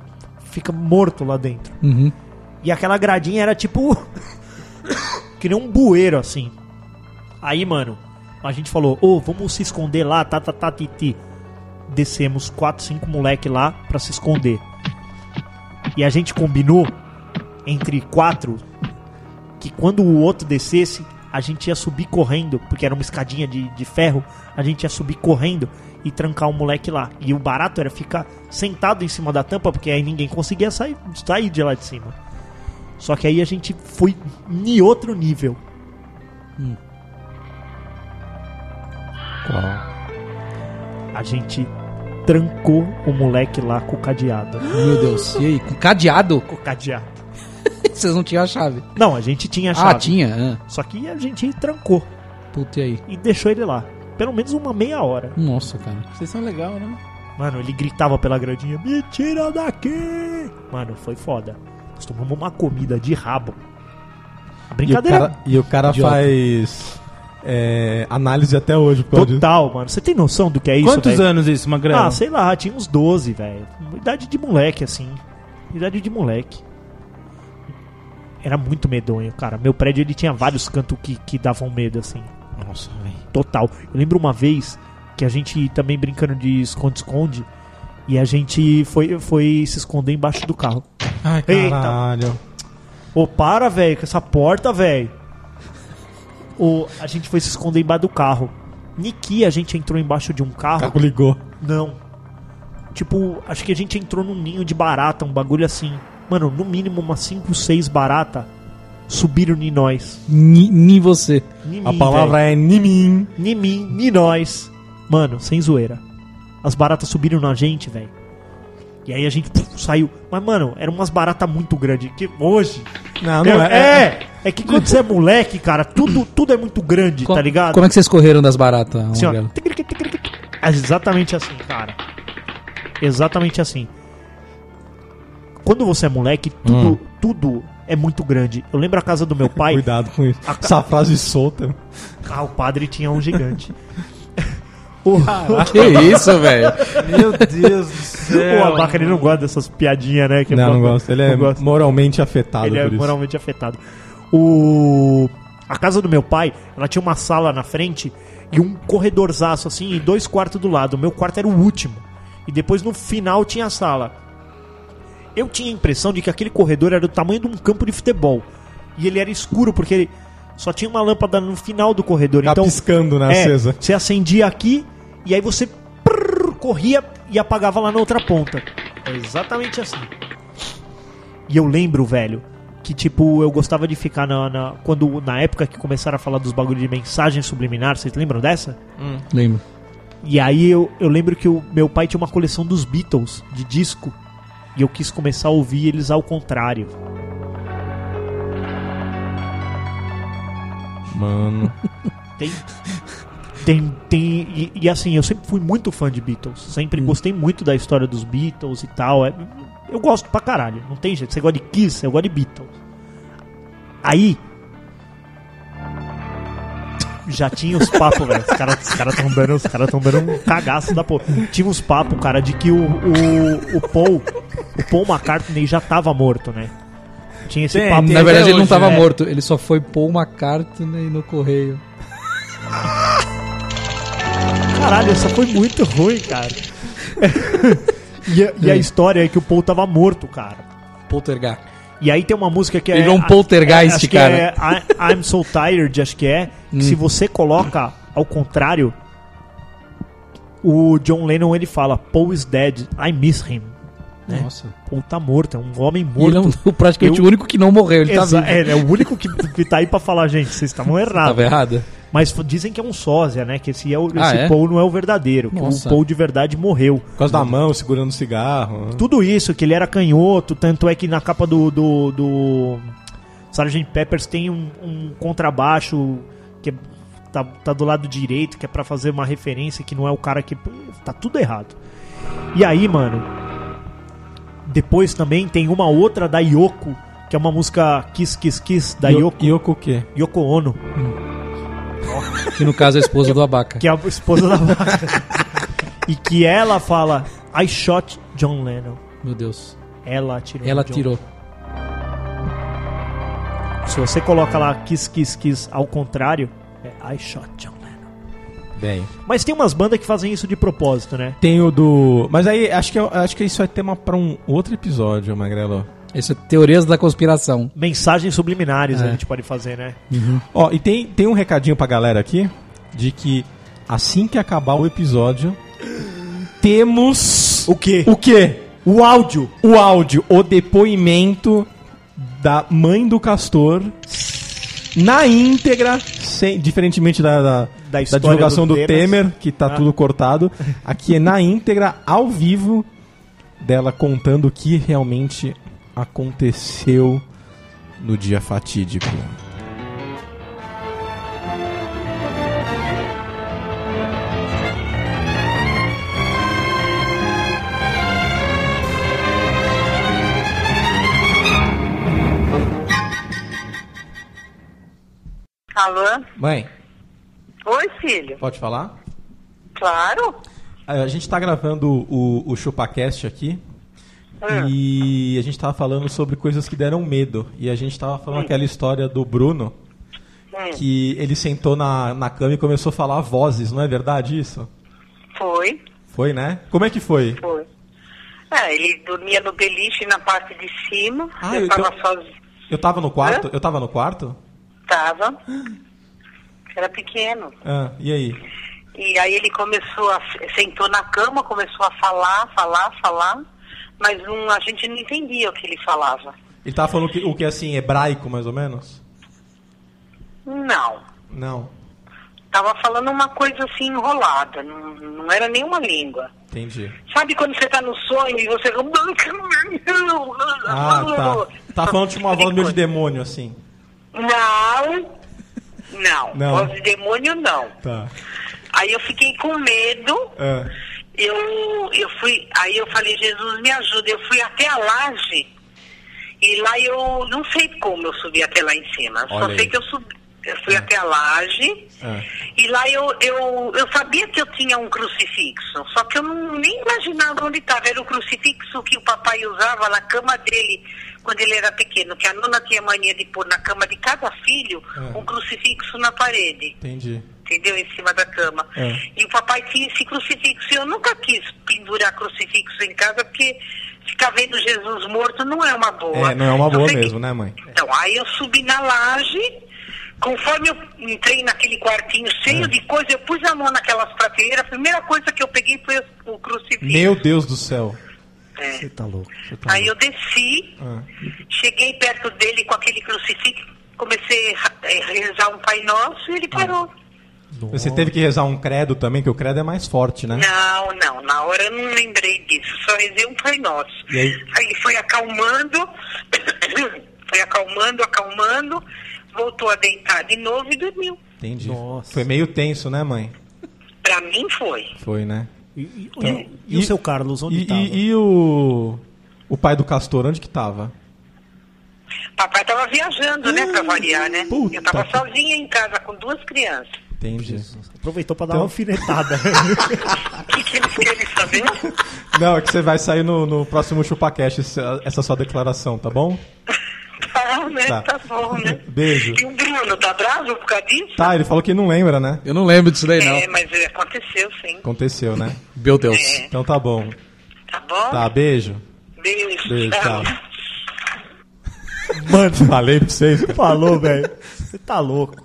fica morto lá dentro. Uhum. E aquela gradinha era tipo. que nem um bueiro assim. Aí, mano, a gente falou: Ô, vamos se esconder lá, tá, tá, tá, titi. Descemos quatro, cinco moleque lá pra se esconder. E a gente combinou entre quatro que quando o outro descesse, a gente ia subir correndo, porque era uma escadinha de, de ferro, a gente ia subir correndo e trancar o moleque lá. E o barato era ficar sentado em cima da tampa, porque aí ninguém conseguia sair, sair de lá de cima. Só que aí a gente foi em outro nível. Qual? A gente trancou o moleque lá com o cadeado. Meu Deus. E aí, com cadeado? Com o cadeado. Vocês não tinham a chave. Não, a gente tinha a chave. Ah, tinha? Ah. Só que a gente trancou Puta, e aí? e deixou ele lá. Pelo menos uma meia hora. Nossa, cara. Vocês são legal, né? Mano, ele gritava pela gradinha: Me tira daqui! Mano, foi foda. Nós tomamos uma comida de rabo. A E o brincadeira cara, e o cara faz é, análise até hoje. disso. total, mano. Você tem noção do que é isso, Quantos velho? anos isso, Magrelo? Ah, sei lá, tinha uns 12, velho. Idade de moleque, assim. Idade de moleque. Era muito medonho, cara. Meu prédio ele tinha vários cantos que, que davam medo, assim. Nossa, velho. Total. Eu lembro uma vez que a gente também brincando de esconde-esconde e a gente foi, foi se esconder embaixo do carro. Ai, Eita. caralho. Ô, para, velho, com essa porta, velho. A gente foi se esconder embaixo do carro. Niki, a gente entrou embaixo de um O carro. carro ligou. Não. Tipo, acho que a gente entrou num ninho de barata, um bagulho assim. Mano, no mínimo umas 5, 6 barata subiram em nós. Ni, ni você. Em A mim, palavra velho. é. Em mim, em nós. Mano, sem zoeira. As baratas subiram na gente, velho. E aí a gente puf, saiu. Mas, mano, eram umas baratas muito grandes. Que hoje. Não, é, não é. é, é que quando você é moleque, cara, tudo, tudo é muito grande, Co- tá ligado? Como é que vocês correram das baratas, Assim, ó. É Exatamente assim, cara. Exatamente assim. Quando você é moleque, tudo, tudo é muito grande. Eu lembro a casa do meu pai. Cuidado com isso. A Essa frase solta. Ah, o padre tinha um gigante. o, Que isso, velho? Meu Deus do céu. o Abaca ele não gosta dessas piadinhas, né? que Não, não eu- gosto. Ele é eu gosto. moralmente afetado Ele é isso. moralmente afetado. O... A casa do meu pai, ela tinha uma sala na frente e um corredorzaço assim e dois quartos do lado. O meu quarto era o último. E depois no final tinha a sala. Eu tinha a impressão de que aquele corredor era do tamanho de um campo de futebol. E ele era escuro porque ele só tinha uma lâmpada no final do corredor. Tá então, piscando, né, é, acesa. você acendia aqui e aí você prrr, corria e apagava lá na outra ponta. É exatamente assim. E eu lembro, velho, que tipo, eu gostava de ficar na, na- quando na época que começaram a falar dos bagulho de mensagem subliminar, vocês lembram dessa? Lembro. E aí eu, eu lembro que o meu pai tinha uma coleção dos Beatles de disco e eu quis começar a ouvir eles ao contrário. Mano. Tem. Tem, tem e, e assim, eu sempre fui muito fã de Beatles. Sempre gostei muito da história dos Beatles e tal. É, eu gosto pra caralho, não tem jeito. Você gosta de Kiss, eu gosto de Beatles. Aí. Já tinha os papos, velho. Os caras os cara tão dando, os cara tão dando um cagaço da porra. Tinha uns papos, cara, de que o, o, o Paul. O Paul McCartney já tava morto, né? Tinha esse Tem, papo. Na verdade, até ele não hoje, tava né? morto. Ele só foi Paul McCartney no correio. Caralho, essa foi muito ruim, cara. e, a, e a história é que o Paul tava morto, cara. Poltergeist. E aí tem uma música que é. Ele virou um poltergeist, que cara. É, I- I'm so tired, acho que é. Que se você coloca ao contrário. o John Lennon ele fala: Paul is dead, I miss him. né? Nossa. Paul tá morto, é um homem E ele é morto. um- praticamente Eu- o único que não morreu, ele tá vivo. é, ele é o único que, que tá aí pra falar, gente, vocês estavam errados. Tava errado? Mas dizem que é um sósia, né? Que esse, é o, Ah, esse é? Paul não é o verdadeiro, que Nossa. o Paul de verdade morreu. Por causa da mão, segurando o cigarro. né? Tudo isso, que ele era canhoto, tanto é que na capa do, do, do Sgt. Peppers tem um, um contrabaixo que é- tá, tá do lado direito, que é pra fazer uma referência que não é o cara que. Tá tudo errado. E aí, mano. Depois também tem uma outra da Yoko, que é uma música Kiss Kiss Kiss da Yo- Yoko, Yoko o quê? Yoko Ono, Que no caso é a esposa do Abaca. que é a esposa da vaca. e que ela fala: I shot John Lennon. Meu Deus. Ela atirou. Ela no John tirou. Se você coloca lá Kiss Kiss Kiss ao contrário, é I shot John Lennon. Bem. Mas tem umas bandas que fazem isso de propósito, né? Tem o do. Mas aí acho que, eu- acho que isso é tema pra um outro episódio, Magrelo. Isso é teorias da conspiração. Mensagens subliminares É. a gente pode fazer, né? Ó, e tem, tem um recadinho pra galera aqui de que assim que acabar o episódio, temos. O quê? O quê? O áudio. O áudio, o depoimento da mãe do Castor na íntegra, sem, diferentemente da, da, Da da divulgação do do, Temer. Temer, que tá Ah. tudo cortado. Aqui é na íntegra, ao vivo, dela contando o que realmente aconteceu no dia fatídico. Alô? Mãe, Oi, filho. pode falar? Claro. A gente tá gravando o, o ChupaCast aqui. E a gente tava falando sobre coisas que deram medo. E a gente tava falando aquela história do Bruno. Que ele sentou na, na cama e começou a falar vozes, não é verdade isso? Foi, Foi, né? Como é que foi? foi. É, ele dormia no beliche na parte de cima. Ah, eu eu- tava eu- sozinho. Eu tava no quarto? Hã? Eu tava no quarto? Tava. Era pequeno. Ah, e aí? E aí ele começou a. sentou na cama, começou a falar, falar, falar. Mas não, a gente não entendia o que ele falava. Ele tava falando o que, o que assim, hebraico mais ou menos? Não. Não, Tava falando uma coisa assim enrolada. Não, não era nenhuma língua. entendi. Sabe quando você tá no sonho e você. Ah, tá. Tá falando de uma voz meio de demônio, assim. Não. Não. Não. Voz de demônio, não. Tá. Aí eu fiquei com medo. Ah, Eu, eu fui. Aí eu falei, Jesus, me ajuda. Eu fui até a laje. E lá eu não sei como eu subi até lá em cima. Olha Só sei aí. que eu subi. Eu fui até a laje. ah. E lá eu, eu, eu sabia que eu tinha um crucifixo, só que eu não, nem imaginava onde estava. Era o crucifixo que o papai usava na cama dele quando ele era pequeno, que a nona tinha mania de pôr na cama de cada filho Ah. um crucifixo na parede, Entendi. Entendeu? Em cima da cama. Ah. E o papai tinha esse crucifixo. E eu nunca quis pendurar crucifixo em casa, porque ficar vendo Jesus morto não é uma boa. É, não é uma Eu boa mesmo, né, mãe? então, aí eu subi na laje, conforme eu entrei naquele quartinho cheio É. de coisa, eu pus a mão naquelas prateleiras, a primeira coisa que eu peguei foi o crucifixo. Meu Deus do céu. É. Você tá louco. Tá Aí eu louco. desci, Ah. cheguei perto dele com aquele crucifixo, comecei a rezar um Pai Nosso e ele parou. Você teve que rezar um credo também, que o credo é mais forte, né? Não, não, na hora eu não lembrei disso, só rezei um Pai Nosso. E aí? Aí foi acalmando, foi acalmando, acalmando, voltou a deitar de novo e dormiu. Entendi. Nossa. Foi meio tenso, né, mãe? Pra mim foi. Foi, né? E, e- Então, e- e o seu Carlos, onde e, tava? e- e o. O pai do Castor, onde que tava? Papai tava viajando, né, pra variar, né? puta Eu tava que- sozinha em casa com duas crianças. Entendi. Aproveitou pra dar Então- uma alfinetada. O que, eles querem saber? Não, é que você vai sair no, no próximo ChupaCast essa, essa sua declaração, tá bom? Tá, né? Tá. Tá, bom, né? Beijo. E o Bruno tá bravo por causa disso? Tá, ele falou que não lembra, né? Eu não lembro disso daí, não. É, mas é, aconteceu sim. Aconteceu, né? Meu Deus. É. Então tá bom. Tá bom? Tá, beijo. Beijo. Beijo, tchau. Mano, Falei pra vocês. falou, velho. Você tá louco.